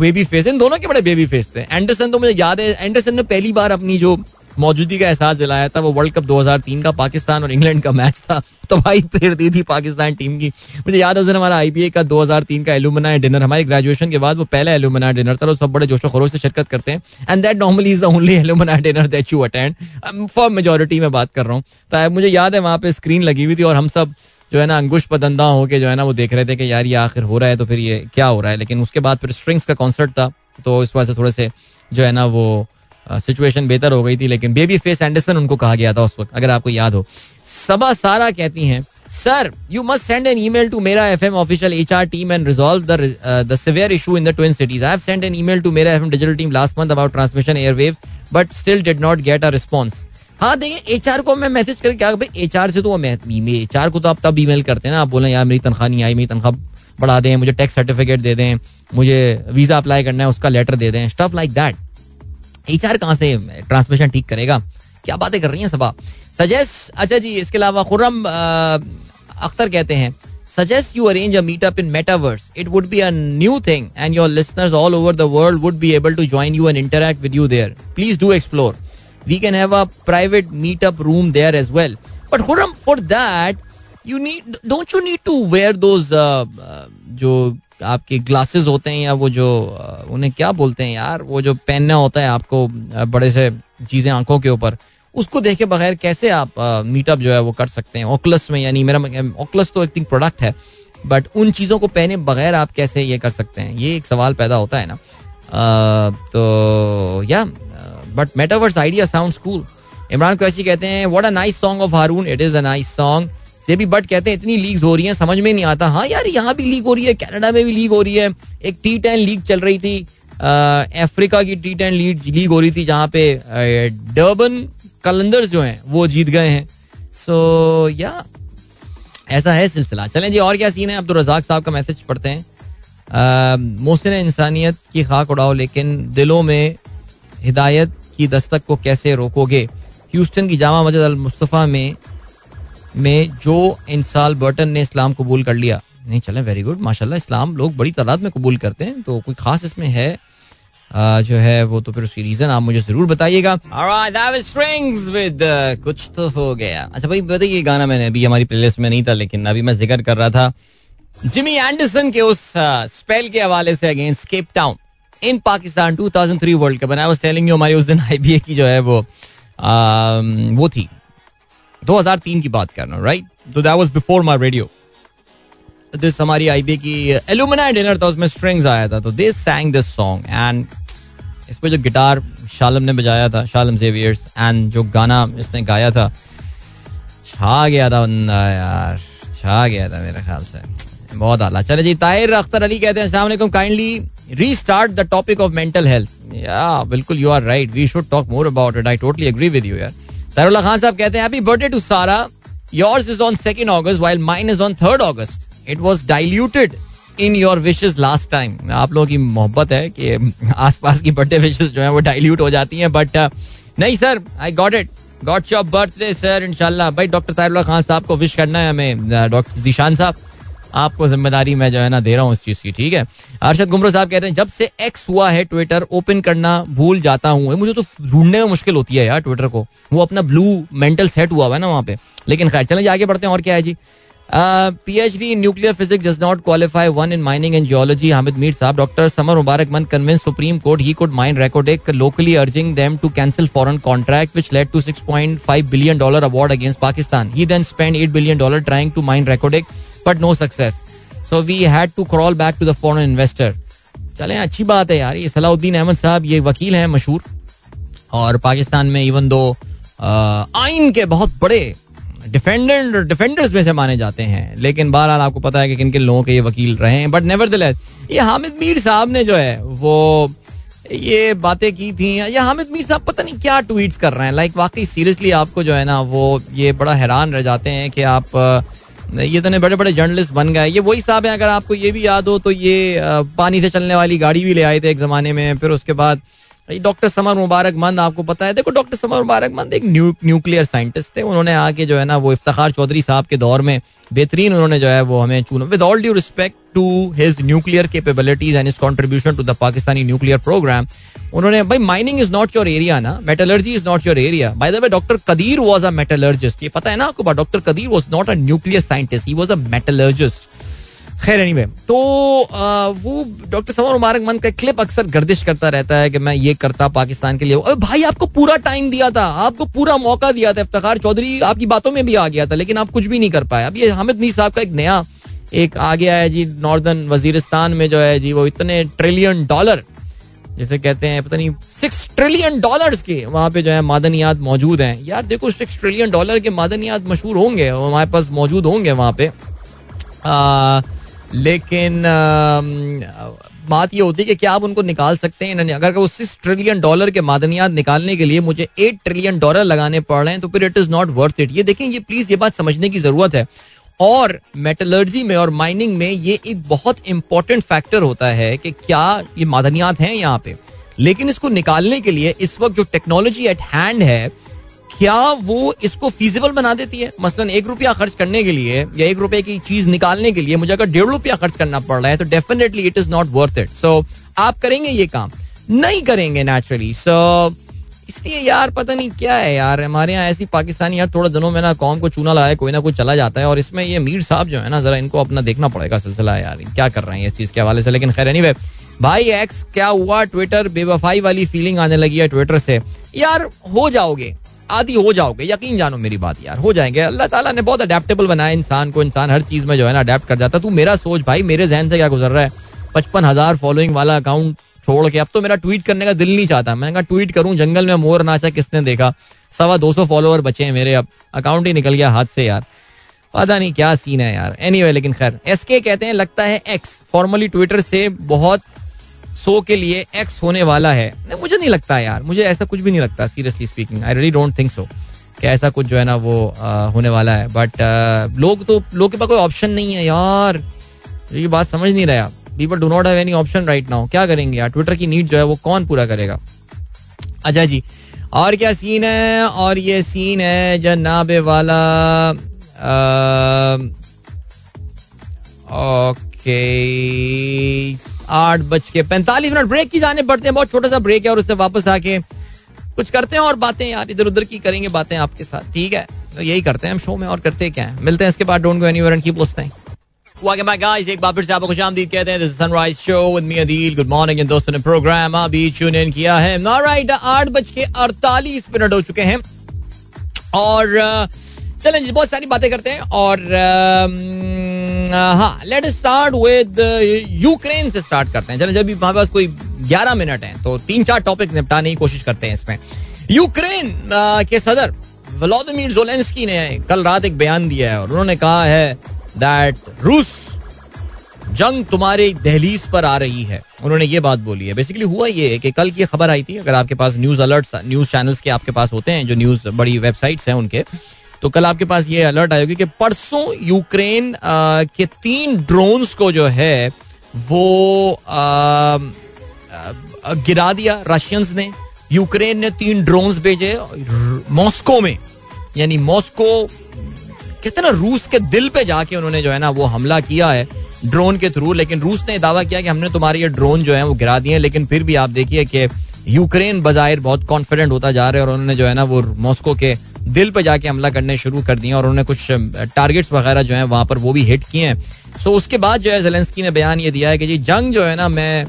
बेबी फेस इन दोनों के बड़े बेबी फेस थे। एंडरसन तो मुझे याद है एंडरसन ने पहली बार अपनी जो मौजूदगी का एहसास दिलाया था, वो वर्ल्ड कप 2003 का पाकिस्तान और इंग्लैंड का मैच था। तो भाई, फिर दी थी पाकिस्तान टीम की। मुझे याद है हमारा आईपीए का 2003 का एलुमना डिनर हमारे ग्रेजुएशन के बाद वो पहला एलुमना डिनर था, और सब बड़े जोशो खरोश से शिरकत करते हैं। And that normally is the only alumna dinner that you attend for majority में बात कर रहा हूँ। तो मुझे याद है वहाँ पे स्क्रीन लगी हुई थी, और हम सब जो है ना अंगुश पदंदा होके जो है ना, वो देख रहे थे कि यार ये आखिर हो रहा है तो फिर ये क्या हो रहा है? लेकिन उसके बाद फिर स्ट्रिंग्स का कॉन्सर्ट था तो इस वजह से थोड़े से जो है ना, वो सिचुएशन बेहतर हो गई थी, लेकिन बेबी फेस एंडरसन उनको कहा गया था उस वक्त, अगर आपको याद हो। सबा सारा कहती हैं sir you must send an email to Mera FM official HR team and resolve the severe issue in the twin cities I have send an email to Mera FM digital team last month about transmission airwave but still did not get a response हाँ देखिए H R को मैं message करके क्या भाई? HR से तो H R को तो आप तब ईमेल करते हैं ना, आप बोले, यार, मेरी तनख्वाह नहीं आई, मेरी तनख्वाह बढ़ा दें, मुझे टैक्स सर्टिफिकेट दे दें, मुझे वीज़ा अप्लाई करना है, उसका लेटर दे दें stuff like that H R कहाँ से ट्रांसमिशन ठीक करेगा? क्या बातें कर रही हैं सभा? सजेस्ट अच्छा जी, इसके अलावा खुर्रम अख्तर कहते हैं suggest you arrange a meetup in metaverse it would be a new thing and your listeners all over the world would be able to join you and interact with you there please do explore we can have a private meetup room there as well but Khurram for that you need don't you need to wear those जो आपके glasses होते हैं या वो जो उन्हें क्या बोलते हैं यार, वो जो पहनना होता है आपको बड़े से चीज़ें आँखों के ऊपर, उसको देखे बगैर कैसे आप मीटअप जो है वो कर सकते हैं? ओकलस में, यानी मेरा ओकलस तो एक थिंक प्रोडक्ट है बट उन चीज़ों को पहने बगैर आप कैसे ये कर सकते हैं? ये एक सवाल पैदा होता है ना। तो या but metaverse idea sounds cool Imran Qaisi कहते हैं what a nice song of Haroon it is a nice song से भी बट कहते हैं इतनी लीग्स हो रही हैं, समझ में नहीं आता। हाँ यार, यहाँ भी लीग हो रही है कनाडा में भी लीग हो रही है। एक टी टेन लीग चल रही थी अफ्रीका की टी टेन लीग लीग हो रही थी, जहाँ पे डर्बन कलंदर्स जो हैं, वो जीत गए हैं। सो या ऐसा है सिलसिला। चलें जी, और क्या सीन है? अब्दुल रजाक साहब का मैसेज पढ़ते हैं। मोहसिन इंसानियत की खाक उड़ाओ, लेकिन दिलों में हिदायत की दस्तक को कैसे रोकोगे? ह्यूस्टन की जामा मस्जिद अल मुस्तफ़ा में में जो इंसाल बर्टन ने इस्लाम कबूल कर लिया। नहीं चले वेरी गुड माशाल्लाह इस्लाम लोग बड़ी तादाद में कबूल करते हैं तो कोई खास इसमें है आ, जो है वो तो फिर उसकी रीजन आप मुझे ज़रूर बताइएगा। विद कुछ तो हो गया। अच्छा भाई बताइए गाना मैंने अभी हमारी प्लेलिस्ट में नहीं था लेकिन अभी मैं ज़िक्र कर रहा था। जिमी एंडरसन के उस स्पेल के हवाले से against Cape Town in Pakistan 2003 World Cup I was telling you हमारी उस दिन आईबीए की जो है वो आ, वो थी। 2003 की बात कर रहा हूँ राइट तो that was before my radio this हमारी आईबी की एलुमिनाई डिनर था, उसमें स्ट्रिंग्स आया था तो they sang this song and इस पे जो गिटार शालम ने बजाया था, शालम जेवियर्स एंड जो गाना इसने गाया था, छा गया था बंदा यार, छा गया था मेरे ख्याल से। बहुत आला। चले जी, ताहिर अख्तर अली कहते हैं, अस्सलाम kindly restart the topic of mental health या बिल्कुल you are right we should talk more about it I totally agree with you यार। तारुल्ला खान साहब कहते हैं happy birthday to Sara yours is on second August while mine is on third August it was diluted in your wishes last time आप लोगों की मोहब्बत है कि आसपास की बर्थडे विशेज जो है वो डाइल्यूट हो जाती हैं बट uh, नहीं sir I got it got your birthday sir इनशाला भाई डॉक्टर तारुल्ला खान साहब को विश करना है हमें डॉक्टर uh, जीशान साहब। आपको ज़िम्मेदारी मैं जो है ना दे रहा हूँ इस चीज़ की, ठीक है? अर्शद गुमरो साहब कहते हैं, जब से एक्स हुआ है ट्विटर ओपन करना भूल जाता हूँ। मुझे तो ढूँढने में मुश्किल होती है यार ट्विटर को। वो अपना ब्लू मेंटल सेट हुआ है ना वहाँ पे। लेकिन खैर, चलें आगे बढ़ते हैं, और क्या है जी? P H D nuclear physics does not qualify one in mining and geology Hamid Mir sahab doctor Samar Mubarakmand convince Supreme Court he could mine Reko Diq locally urging them to cancel foreign contract which led to six point five billion dollar award against Pakistan he then spend eight billion dollar trying to mine Reko Diq. But no success so we had to crawl back to the foreign investor. चले, अच्छी बात है यार, ये सलाउद्दीन अहमद साहब ये वकील हैं मशहूर। और पाकिस्तान में इवन दो आइन के बहुत बड़े डिफेंडर डिफेंडर्स में से माने जाते हैं। लेकिन बहरहाल आपको पता है कि किन किन लोगों के ये वकील रहे हैं। बट नेवर ये हामिद मीर साहब ने जो है, वो ये बातें की थी। या हामिद मीर साहब पता नहीं क्या ट्वीट्स कर रहे हैं। लाइक वाकई सीरियसली आपको जो है ना, वो ये बड़ा हैरान रह जाते हैं कि आप ये तो बड़े बड़े जर्नलिस्ट बन गए ये वही साहब हैं, अगर आपको ये भी याद हो तो ये पानी से चलने वाली गाड़ी भी ले आए थे एक जमाने में, फिर उसके बाद डॉक्टर समर मुबारक मंद आपको पता है। देखो डॉक्टर समर मुबारक मंद एक न्यू, न्यूक्लियर साइंटिस्ट थे। उन्होंने आके जो है ना वो इफ्तार चौधरी साहब के दौर में बेहतरीन उन्होंने जो है वो हमें चुना। With all due respect to his nuclear capabilities and his contribution to the Pakistani nuclear programme उन्होंने भाई mining is not your area ना। Metallurgy is not your area by the way doctor Qadeer was a metallurgist ये पता है ना आपको doctor Qadeer was not a nuclear scientist he was a metallurgist खैर anyway तो आ, वो डॉक्टर समर मुबारक मंद का क्लिप अक्सर गर्दिश करता रहता है कि मैं ये करता पाकिस्तान के लिए। अरे भाई आपको पूरा टाइम दिया था आपको पूरा मौका दिया था इफ्तार। चौधरी आपकी बातों में भी आ गया था लेकिन आप कुछ भी नहीं कर पाए। अब ये हामिद मीर साहब का एक नया एक आ गया है जी नॉर्दर्न वजीरिस्तान में जो है जी वो इतने ट्रिलियन डॉलर जैसे कहते हैं पता नहीं सिक्स ट्रिलियन डॉलर के वहाँ पे जो है मादनियात मौजूद हैं। यार देखो सिक्स ट्रिलियन डॉलर के मादनियात मशहूर होंगे हमारे पास मौजूद होंगे वहाँ पे। आ, लेकिन बात ये होती है कि क्या आप उनको निकाल सकते हैं? अगर वो सिक्स ट्रिलियन डॉलर के मादनियात निकालने के लिए मुझे एट ट्रिलियन डॉलर लगाने पड़ रहे हैं तो फिर it is not worth it ये देखें, ये प्लीज़ ये बात समझने की ज़रूरत है। और मेटलर्जी में और माइनिंग में ये एक बहुत इंपॉर्टेंट फैक्टर होता है कि क्या ये मादनियात हैं यहाँ पे। लेकिन इसको निकालने के लिए इस वक्त जो टेक्नोलॉजी एट हैंड है क्या वो इसको फीजिबल बना देती है? मसलन एक रुपया खर्च करने के लिए या एक रुपए की चीज़ निकालने के लिए मुझे अगर डेढ़ रुपया खर्च करना पड़ रहा है तो definitely it is not worth it so आप करेंगे ये काम? नहीं करेंगे नेचुरली सो इसलिए यार पता नहीं क्या है यार, हमारे यहाँ ऐसी पाकिस्तानी यार थोड़ा दिनों में ना कौम को चूना लगाए कोई ना कोई चला जाता है और इसमें ये मीर साहब जो है ना, जरा इनको अपना देखना पड़ेगा सिलसिला यार, क्या कर रहे हैं इस चीज़ के हवाले से। लेकिन खैर एनी भाई एक्स क्या हुआ? ट्विटर बेवफाई वाली फीलिंग आने लगी है ट्विटर से। यार, हो जाओगे। आदि हो जाओगे। यकीन जानो मेरी बात यार हो जाएँगे। अल्लाह ताला ने बहुत अडेप्टेबल बनाया इंसान को। इंसान हर चीज़ में जो है ना अडेप्ट कर जाता तू मेरा सोच भाई मेरे जहन से क्या गुजर रहा है? पचपन हज़ार फॉलोइंग वाला अकाउंट छोड़ के। अब तो मेरा ट्वीट करने का दिल नहीं चाहता। मैंने कहा ट्वीट करूँ? जंगल में मोर नाचा किसने देखा। सवा दो सौ फॉलोअर बचे हैं मेरे। अब अकाउंट ही निकल गया हाथ से यार। पता नहीं क्या सीन है यार। एनी anyway, लेकिन खैर एस कहते हैं लगता है एक्स फॉर्मली ट्विटर से बहुत सो के लिए एक्स होने वाला है। नहीं, मुझे नहीं लगता यार मुझे ऐसा कुछ भी नहीं लगता seriously speaking I really don't think so कि ऐसा कुछ जो है ना वो आ, होने वाला है। बट लोग तो लोग के पास कोई ऑप्शन नहीं है यार। ये बात समझ नहीं रहा people do not have any option right now क्या करेंगे यार? ट्विटर की नीड जो है वो कौन पूरा करेगा? अच्छा जी और क्या सीन है? और ये सीन है जनाबे वाला ओके आठ बज के पैंतालीस मिनट। ब्रेक की जाने पड़ते हैं, बहुत छोटा सा ब्रेक है और उससे वापस आके कुछ करते हैं और बातें यार इधर उधर की करेंगे बातें आपके साथ, ठीक है? तो यही करते हैं हम शो में और करते क्या है। मिलते हैं इसके बाद don't go anywhere and keep listening Welcome एक बार फिर से आपको कहते हैं this sunrise show with me Adeel good morning दोस्तों ने प्रोग्राम अभी ट्यून इन किया है। ऑलराइट आठ बज के अड़तालीस मिनट हो चुके हैं। और चलें जी, बहुत सारी बातें करते हैं और हाँ लेट स्टार्ट विद यूक्रेन से स्टार्ट करते हैं। चलें, जब भी हमारे पास कोई ग्यारह मिनट है तो तीन चार टॉपिक निपटाने की कोशिश करते हैं इसमें। यूक्रेन के सदर व्लादिमीर जोलेंस्की ने कल रात एक बयान दिया है और उन्होंने कहा है दैट रूस जंग तुम्हारे दहलीज पर आ रही है। उन्होंने ये बात बोली है। बेसिकली हुआ ये कि कल की खबर आई थी, अगर आपके पास न्यूज़ अलर्ट न्यूज़ चैनल्स के आपके पास होते हैं, जो न्यूज़ बड़ी वेबसाइट्स हैं उनके तो कल आपके पास ये अलर्ट आएगी कि परसों यूक्रेन के तीन ड्रोन्स को जो है वो आ, गिरा दिया रशियंस ने। यूक्रेन ने तीन ड्रोन्स भेजे मॉस्को में। यानी मॉस्को कहते ना रूस के दिल पे जाके उन्होंने जो है ना वो हमला किया है ड्रोन के थ्रू लेकिन रूस ने दावा किया कि हमने तुम्हारे ये ड्रोन जो है वो गिरा दिए लेकिन फिर भी आप देखिए कि यूक्रेन बाहिर बहुत कॉन्फिडेंट होता जा रहा है और उन्होंने जो है ना वो मॉस्को के दिल पे जाके हमला करने शुरू कर दिए और उन्होंने कुछ टारगेट्स वगैरह जो है वहाँ पर वो भी हिट किए हैं। सो उसके बाद जो है जेलेंस्की ने बयान ये दिया है कि जी जंग जो है ना मैं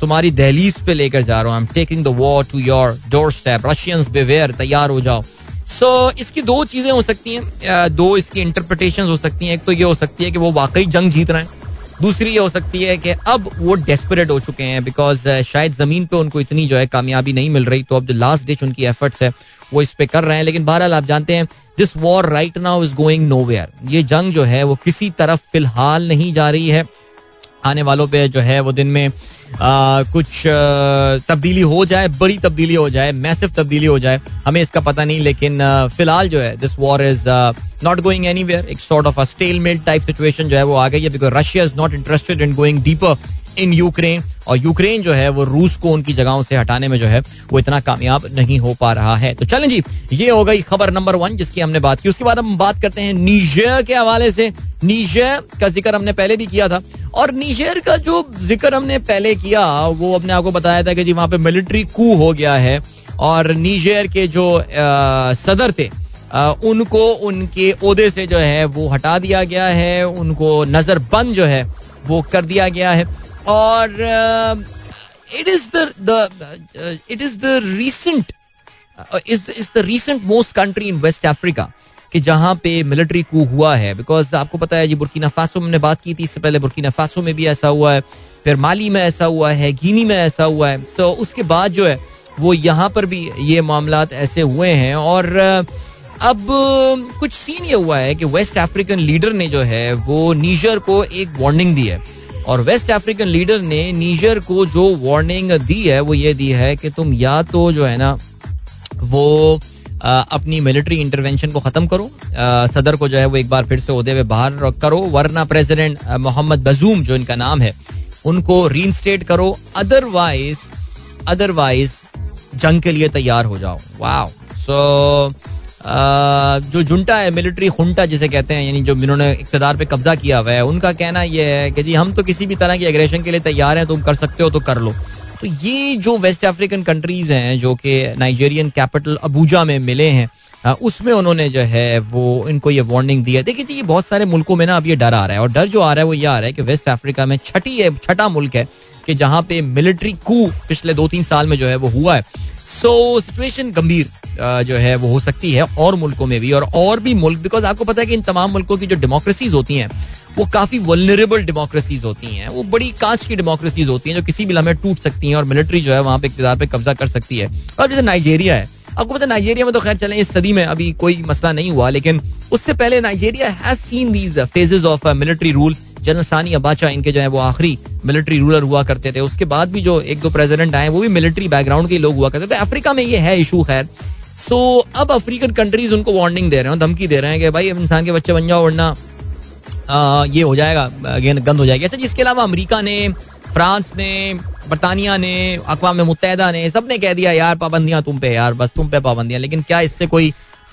तुम्हारी दहलीज पे लेकर जा रहा हूँ। I am taking the war to your doorstep Russians beware तैयार हो जाओ। सो so, इसकी दो चीज़ें हो सकती हैं दो इसकी इंटरप्रिटेशन हो सकती हैं। एक तो ये हो सकती है कि वो वाकई जंग जीत रहे हैं। दूसरी ये हो सकती है कि अब वो डेस्परेट हो चुके हैं बिकॉज़ शायद ज़मीन पे उनको इतनी जो है कामयाबी नहीं मिल रही तो अब जो लास्ट डिच उनकी एफर्ट्स है वो इस पे कर रहे हैं। लेकिन बहरहाल आप जानते हैं this war right now is going no ये जंग जो है वो किसी तरफ़ फ़िलहाल नहीं जा रही है। आने वालों पे जो है वो दिन में आ, कुछ तब्दीली हो जाए बड़ी तब्दीली हो जाए मैसिव तब्दीली हो जाए हमें इसका पता नहीं। लेकिन फ़िलहाल जो है this war is not going anywhere एक sort of a stalemate type situation जो है वो आ गई है because Russia is not interested in going deeper in Ukraine और यूक्रेन जो है वो रूस को उनकी जगहों से हटाने में जो है वो इतना कामयाब नहीं हो पा रहा है। तो चलें जी ये हो गई खबर नंबर वन जिसकी हमने बात की। उसके बाद हम बात करते हैं नीजर के हवाले से। नीजर का ज़िक्र हमने पहले भी किया था और नीजर का जो ज़िक्र हमने पहले किया वो अपने आपको बताया था कि जी वहाँ पे मिलिट्री कू हो गया है और नीजर के जो आ, सदर थे आ, उनको उनके ओहदे से जो है वो हटा दिया गया है उनको नजरबंद जो है वो कर दिया गया है। और it is the it is the recent is the recent most country in west Africa कि जहाँ पे मिलिट्री कू हुआ है। बिकॉज़ आपको पता है जी बुरकीना फासो में बात की थी इससे पहले बुरकीना फासो में भी ऐसा हुआ है। फिर माली में ऐसा हुआ है गिनी में ऐसा हुआ है। सो so, उसके बाद जो है वो यहाँ पर भी ये मामला ऐसे हुए हैं। और अब कुछ सीन ये हुआ है कि वेस्ट अफ्रीकन लीडर ने जो है वो नीजर को एक वार्निंग दी है। और वेस्ट अफ्रीकन लीडर ने नीजर को जो वार्निंग दी है वो ये दी है कि तुम या तो जो है ना वो आ, अपनी मिलिट्री इंटरवेंशन को खत्म करो आ, सदर को जो है वो एक बार फिर से होते हुए बाहर करो वरना प्रेसिडेंट मोहम्मद बजूम जो इनका नाम है उनको रीइंस्टेट करो अदरवाइज़ अदरवाइज़ जंग के लिए तैयार हो जाओ। वाह सो so, जो जुंटा है मिलिट्री खुंटा जिसे कहते हैं, यानी जो जिन्होंने इकतदार पे कब्जा किया हुआ है, उनका कहना यह है कि जी, हम तो किसी भी तरह की एग्रेशन के लिए तैयार हैं, तुम कर सकते हो तो कर लो। तो ये जो वेस्ट अफ्रीकन कंट्रीज़ हैं, जो कि नाइजेरियन कैपिटल अबूजा में मिले हैं उसमें उन्होंने जो है, वो इनको ये वार्निंग दी है देखिए जी, ये बहुत सारे मुल्कों में ना अब ये डर आ रहा है, और डर जो आ रहा है वो ये आ रहा है कि वेस्ट अफ्रीका में छठी है, छठा मुल्क है, कि जहाँ पे मिलिट्री कू पिछले दो तीन साल में जो है वो हुआ है। सो सिचुएशन गंभीर। जो है, वो हो सकती है और मुल्कों में भी और और भी मुल्क बिकॉज़ आपको पता है कि इन तमाम मुल्कों की जो डेमोक्रेसीज होती हैं, वो काफ़ी वनरेबल डेमोक्रेसीज होती हैं। वो बड़ी कांच की डेमोक्रेसीज होती हैं जो किसी भी लम्हे टूट सकती हैं और मिलिट्री जो है वहाँ पे इकतदार पे कब्जा कर सकती है। और जैसे नाइजेरिया है, आपको पता है नाइजेरिया में तो खैर चले, इस सदी में अभी कोई मसला नहीं हुआ, लेकिन उससे पहले Nigeria has seen these phases of military rule general Sani Abacha इनके जो है, वो आखिरी मिलिट्री रूलर हुआ करते थे। उसके बाद भी जो एक दो प्रेसिडेंट आए, वो भी मिलिट्री बैकग्राउंड के लोग हुआ करते थे। अफ्रीका में ये है इशू खैर। सो so, अब अफ्रीकन कंट्रीज़ उनको वार्निंग दे रहे हैं धमकी दे रहे हैं कि भाई इंसान के बच्चे बन जाओ वरना ये हो जाएगा अगेन गंद हो जाएगी। अच्छा जिसके अलावा अमरीका ने फ्रांस ने बरतानिया ने अकवा मुतहदा ने सबने कह दिया यार पाबंदियाँ तुम पे यार बस तुम पे पाबंदियाँ लेकिन क्या इससे कोई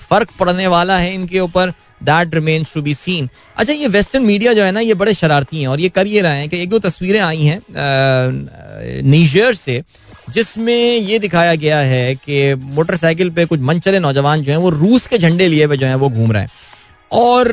फ़र्क पड़ने वाला है इनके ऊपर? That remains to be seen अच्छा ये वेस्टर्न मीडिया जो है ना ये बड़े शरारती हैं और ये कर ये रहे हैं कि एक दो तस्वीरें आई हैं नीजर से जिसमें ये दिखाया गया है कि मोटरसाइकिल पे कुछ मन चले नौजवान जो हैं, वो रूस के झंडे लिए हुए जो हैं, वो घूम रहे हैं। और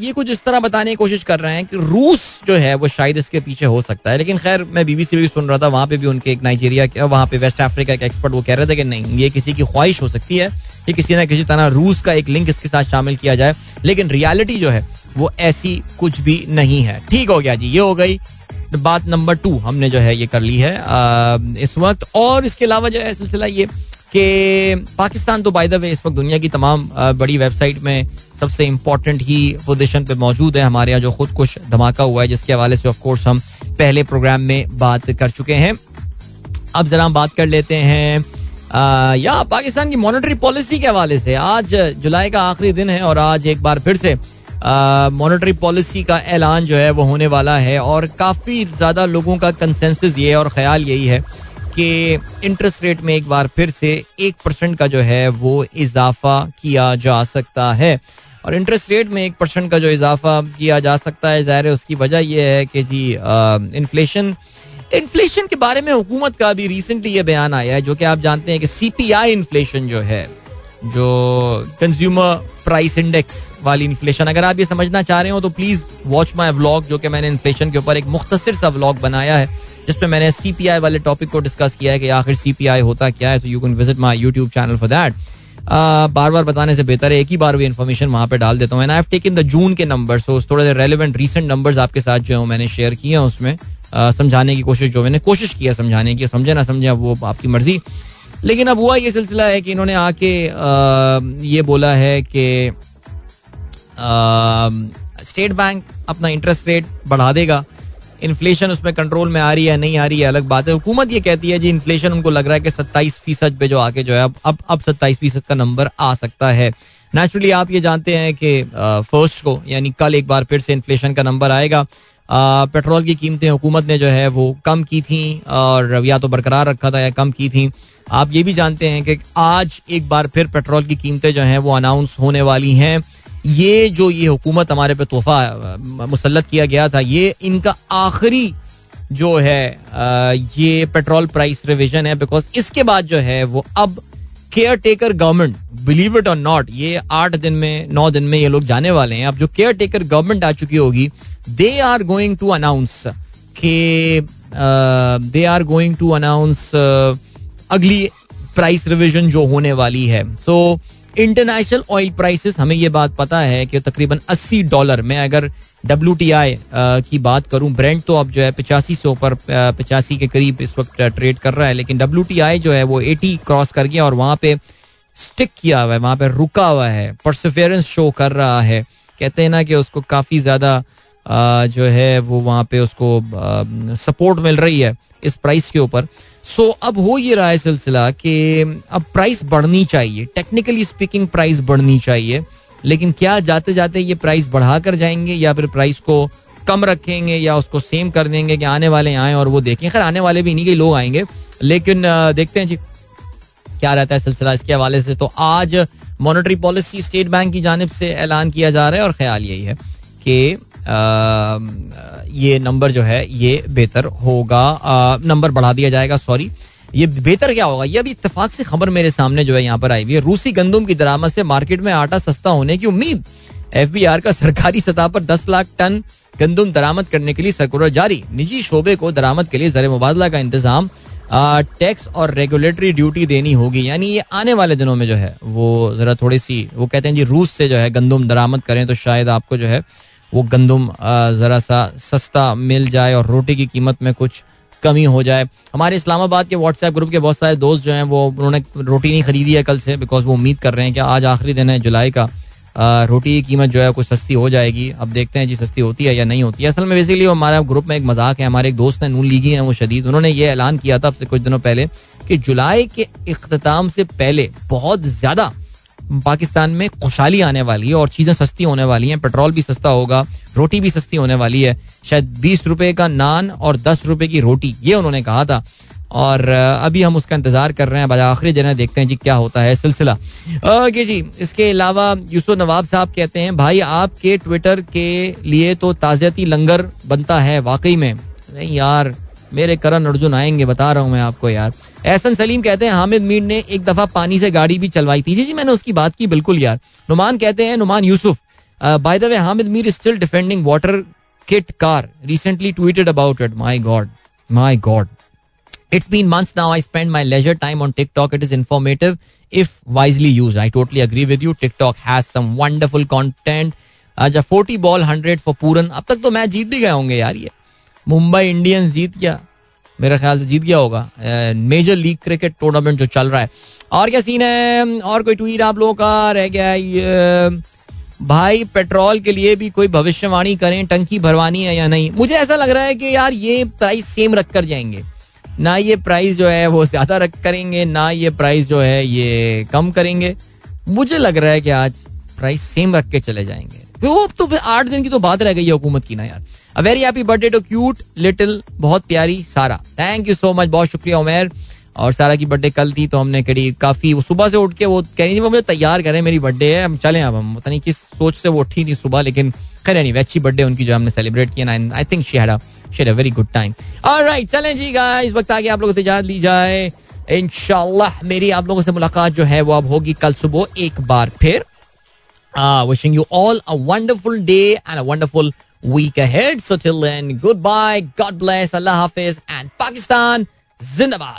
ये कुछ इस तरह बताने की कोशिश कर रहे हैं कि रूस जो है, वो शायद इसके पीछे हो सकता है। लेकिन खैर, मैं बीबीसी भी सुन रहा था, वहाँ पे भी उनके एक नाइजीरिया के, वहाँ पे वेस्ट अफ्रीका के एक्सपर्ट वो कह रहे थे कि नहीं, ये किसी की ख्वाहिश हो सकती है कि किसी ना किसी तरह रूस का एक लिंक इसके साथ शामिल किया जाए। लेकिन रियालिटी जो है, वो ऐसी कुछ भी नहीं है। ठीक हो गया जी, ये हो गई बात नंबर टू हमने जो है ये कर ली है इस वक्त। और इसके अलावा जो है सिलसिला ये कि पाकिस्तान तो बाय द वे इस वक्त दुनिया की तमाम बड़ी वेबसाइट में सबसे इम्पोर्टेंट ही पोजिशन पे मौजूद है। हमारे यहाँ जो खुद कुछ धमाका हुआ है, जिसके हवाले से ऑफ़ कोर्स हम पहले प्रोग्राम में बात कर चुके हैं। अब जरा हम बात कर लेते हैं या पाकिस्तान की मॉनेटरी पॉलिसी के हवाले से। आज जुलाई का आखिरी दिन है और आज एक बार फिर से मॉनेटरी पॉलिसी का ऐलान जो है वो होने वाला है और काफ़ी ज़्यादा लोगों का कंसेंसस ये और ख्याल यही है कि इंटरेस्ट रेट में एक बार फिर से एक परसेंट का जो है वो इजाफा किया जा सकता है। और इंटरेस्ट रेट में एक परसेंट का जो इजाफा किया जा सकता है, ज़ाहिर उसकी वजह यह है कि जी इन्फ्लेशन इन्फ्लेशन के बारे में हुकूमत का भी रिसेंटली ये बयान आया है, जो कि आप जानते हैं कि सीपीआई इन्फ्लेशन जो है जो कंज्यूमर प्राइस इंडेक्स वाली इन्फ्लेशन अगर आप ये समझना चाह रहे हो तो प्लीज़ वॉच माई व्लॉग जो कि मैंने इन्फ्लेशन के ऊपर एक मुख्तर सा व्लॉग बनाया है जिसमें मैंने सीपीआई वाले टॉपिक को डिस्कस किया है कि आखिर सीपीआई होता क्या है तो you can visit my YouTube channel for that बार बार बताने से बेहतर है, एक ही बार वो इन्फॉर्मेशन वहाँ पे डाल देता हूँ and I taken the June के नंबर सो थोड़े से रेलिवेंट रीसेंट नंबर्स आपके साथ जो है मैंने शेयर किए हैं उसमें। समझाने की कोशिश जो मैंने कोशिश किया समझाने की, समझे ना समझे वो आपकी मर्ज़ी। लेकिन अब हुआ ये सिलसिला है कि इन्होंने आके ये बोला है कि स्टेट बैंक अपना इंटरेस्ट रेट बढ़ा देगा। इन्फ्लेशन उसमें कंट्रोल में आ रही है, नहीं आ रही है, अलग बात है। हुकूमत ये कहती है जी इन्फ्लेशन उनको लग रहा है कि सत्ताईस फ़ीसद पे जो आके जो है, अब अब अब सत्ताईस फ़ीसद का नंबर आ सकता है। नेचुरली आप ये जानते हैं कि फ़र्स्ट को, यानी कल एक बार फिर से इन्फ्लेशन का नंबर आएगा। पेट्रोल की कीमतें हुकूमत ने जो है, वो कम की थी और या तो बरकरार रखा था या कम की थी। आप ये भी जानते हैं कि आज एक बार फिर पेट्रोल की कीमतें जो हैं वो अनाउंस होने वाली हैं। ये जो ये हुकूमत हमारे पे तोहफा मुसलत किया गया था, ये इनका आखिरी जो है ये पेट्रोल प्राइस रिविजन है बिकॉज़ इसके बाद जो है वो अब caretaker government believe it और नॉट ये आठ दिन में, नौ दिन में ये लोग जाने वाले हैं। अब जो केयर टेकर गवर्नमेंट आ चुकी होगी they are going to announce के they are going to announce अगली प्राइस रिविजन जो होने वाली है। सो इंटरनेशनल ऑयल प्राइसेस हमें ये बात पता है कि तकरीबन 80 डॉलर में अगर डब्ल्यूटीआई की बात करूँ ब्रेंड तो अब जो है पचासी सौ पर पचासी के करीब इस वक्त ट्रेड कर रहा है, लेकिन डब्ल्यूटीआई जो है वो 80 क्रॉस कर गया और वहाँ पे स्टिक किया हुआ है, वहाँ पे रुका हुआ है परसिफेरेंस शो कर रहा है। कहते हैं ना कि उसको काफ़ी ज़्यादा जो है वो वहाँ पे उसको सपोर्ट मिल रही है इस प्राइस के ऊपर। सो so, अब हो ये रहा है सिलसिला कि अब प्राइस बढ़नी चाहिए। टेक्निकली स्पीकिंग प्राइस बढ़नी चाहिए। लेकिन क्या जाते जाते ये प्राइस बढ़ा कर जाएँगे या फिर प्राइस को कम रखेंगे या उसको सेम कर देंगे कि आने वाले आए और वो देखें। खैर आने वाले भी इन्हीं के लोग आएँगे। लेकिन देखते हैं जी। क्या रहता है सिलसिला इसके हवाले से? तो आज मॉनेटरी पॉलिसी स्टेट बैंक की जानब से ऐलान किया जा रहा है और ख्याल यही है कि ये नंबर जो है, ये बेहतर होगा। नंबर बढ़ा दिया जाएगा, सॉरी। ये बेहतर क्या होगा? ये अभी इतफाक से खबर मेरे सामने जो है यहाँ पर आई हुई है। रूसी गंदुम की दरामद से मार्केट में आटा सस्ता होने की उम्मीद। एफ़ बी आर का सरकारी सतह पर दस लाख टन गंदुम दरामद करने के लिए सर्कुलर जारी। निजी शोबे को दरामद के लिए जर मुबादला का इंतज़ाम टैक्स और रेगुलेटरी ड्यूटी देनी होगी। यानी ये आने वाले दिनों में जो है, वो जरा थोड़ी सी, वो कहते हैं जी, रूस से जो है गंदुम दरामद करें तो शायद आपको जो है वो गंदुम ज़रा सा सस्ता मिल जाए और रोटी की कीमत में कुछ कमी हो जाए। हमारे इस्लामाबाद के व्हाट्सएप ग्रुप के बहुत सारे दोस्त जो हैं, वो, उन्होंने रोटी नहीं खरीदी है कल से बिकॉज़ वो उम्मीद कर रहे हैं कि आज आखिरी दिन है जुलाई का। रोटी की कीमत जो है कुछ सस्ती हो जाएगी। अब देखते हैं जी सस्ती होती है या नहीं होती है। असल में बेसिकली हमारा ग्रुप में एक मज़ाक है। हमारे एक दोस्त हैं, नून लीगी हैं, वो शदीद। उन्होंने ये ऐलान किया था अब से कुछ दिनों पहले कि जुलाई के अख्ताम से पहले बहुत ज़्यादा पाकिस्तान में खुशहाली आने वाली है और चीज़ें सस्ती होने वाली हैं, पेट्रोल भी सस्ता होगा, रोटी भी सस्ती होने वाली है। शायद बीस रुपए का नान और दस रुपए की रोटी, ये उन्होंने कहा था। और अभी हम उसका इंतज़ार कर रहे हैं आखिरी जगह देखते हैं जी क्या होता है सिलसिला। ओके जी, इसके अलावा यूसुफ नवाब साहब कहते हैं, भाई, आपके ट्विटर के लिए तो ताज़ियती लंगर बनता है वाकई में। नहीं यार, मेरे करण अर्जुन आएँगे, बता रहा हूँ मैं आपको यार। एहसन सलीम कहते हैं, हामिद मीर ने एक दफ़ा पानी से गाड़ी भी चलवाई थी जी जी, मैंने उसकी बात की, बिल्कुल यार नुमान कहते हैं, Numan Yousuf by the way Hamid Mir still defending water kit car recently tweeted about it my god my god It's been months now. I spend my leisure time on TikTok. It is informative if wisely used. I totally agree with you. TikTok has some wonderful content. अच्छा forty ball hundred for Pooran अब तक तो match जीत भी गए होंगे यार ये Mumbai Indians जीत गया मेरे ख्याल से जीत गया होगा मेजर लीग क्रिकेट टूर्नामेंट जो चल रहा है। और क्या सीन है? और कोई ट्वीट आप लोगों का? रह गया ये, भाई पेट्रोल के लिए भी कोई भविष्यवाणी करें, टंकी भरवानी है या नहीं? मुझे ऐसा लग रहा है कि यार ये प्राइस सेम रख कर जाएँगे। ना ये प्राइस जो है वो ज़्यादा रख करेंगे, ना ये प्राइस जो है ये कम करेंगे। मुझे लग रहा है कि आज प्राइस सेम रख के चले जाएँगे। वो तो आठ दिन की तो बात रह गई है हुकूमत की ना यार। A very happy birthday to cute little बहुत प्यारी सारा। थैंक यू सो मच बहुत शुक्रिया उमेर। और सारा की बर्थडे कल थी तो हमने करी काफ़ी वो सुबह से उठ के वो कह रही थी वो मुझे तैयार करें मेरी बर्थडे है। हम चले अब हम पता नहीं किस सोच से वो उठी थी सुबह लेकिन खैर नहीं अच्छी बर्थडे उनकी जो हमने सेलिब्रेट किया I think she had she had a very good time. All right, चलें जी गाइस वक्त आगे आप लोगों से इजाज़त ली जाए इंशाल्लाह मेरी आप लोगों से मुलाकात जो है वो अब होगी कल सुबह एक बार फिर। Uh, wishing you all a wonderful day and a wonderful week ahead. So till then, goodbye. God bless. Allah Hafiz. And Pakistan, Zindabad.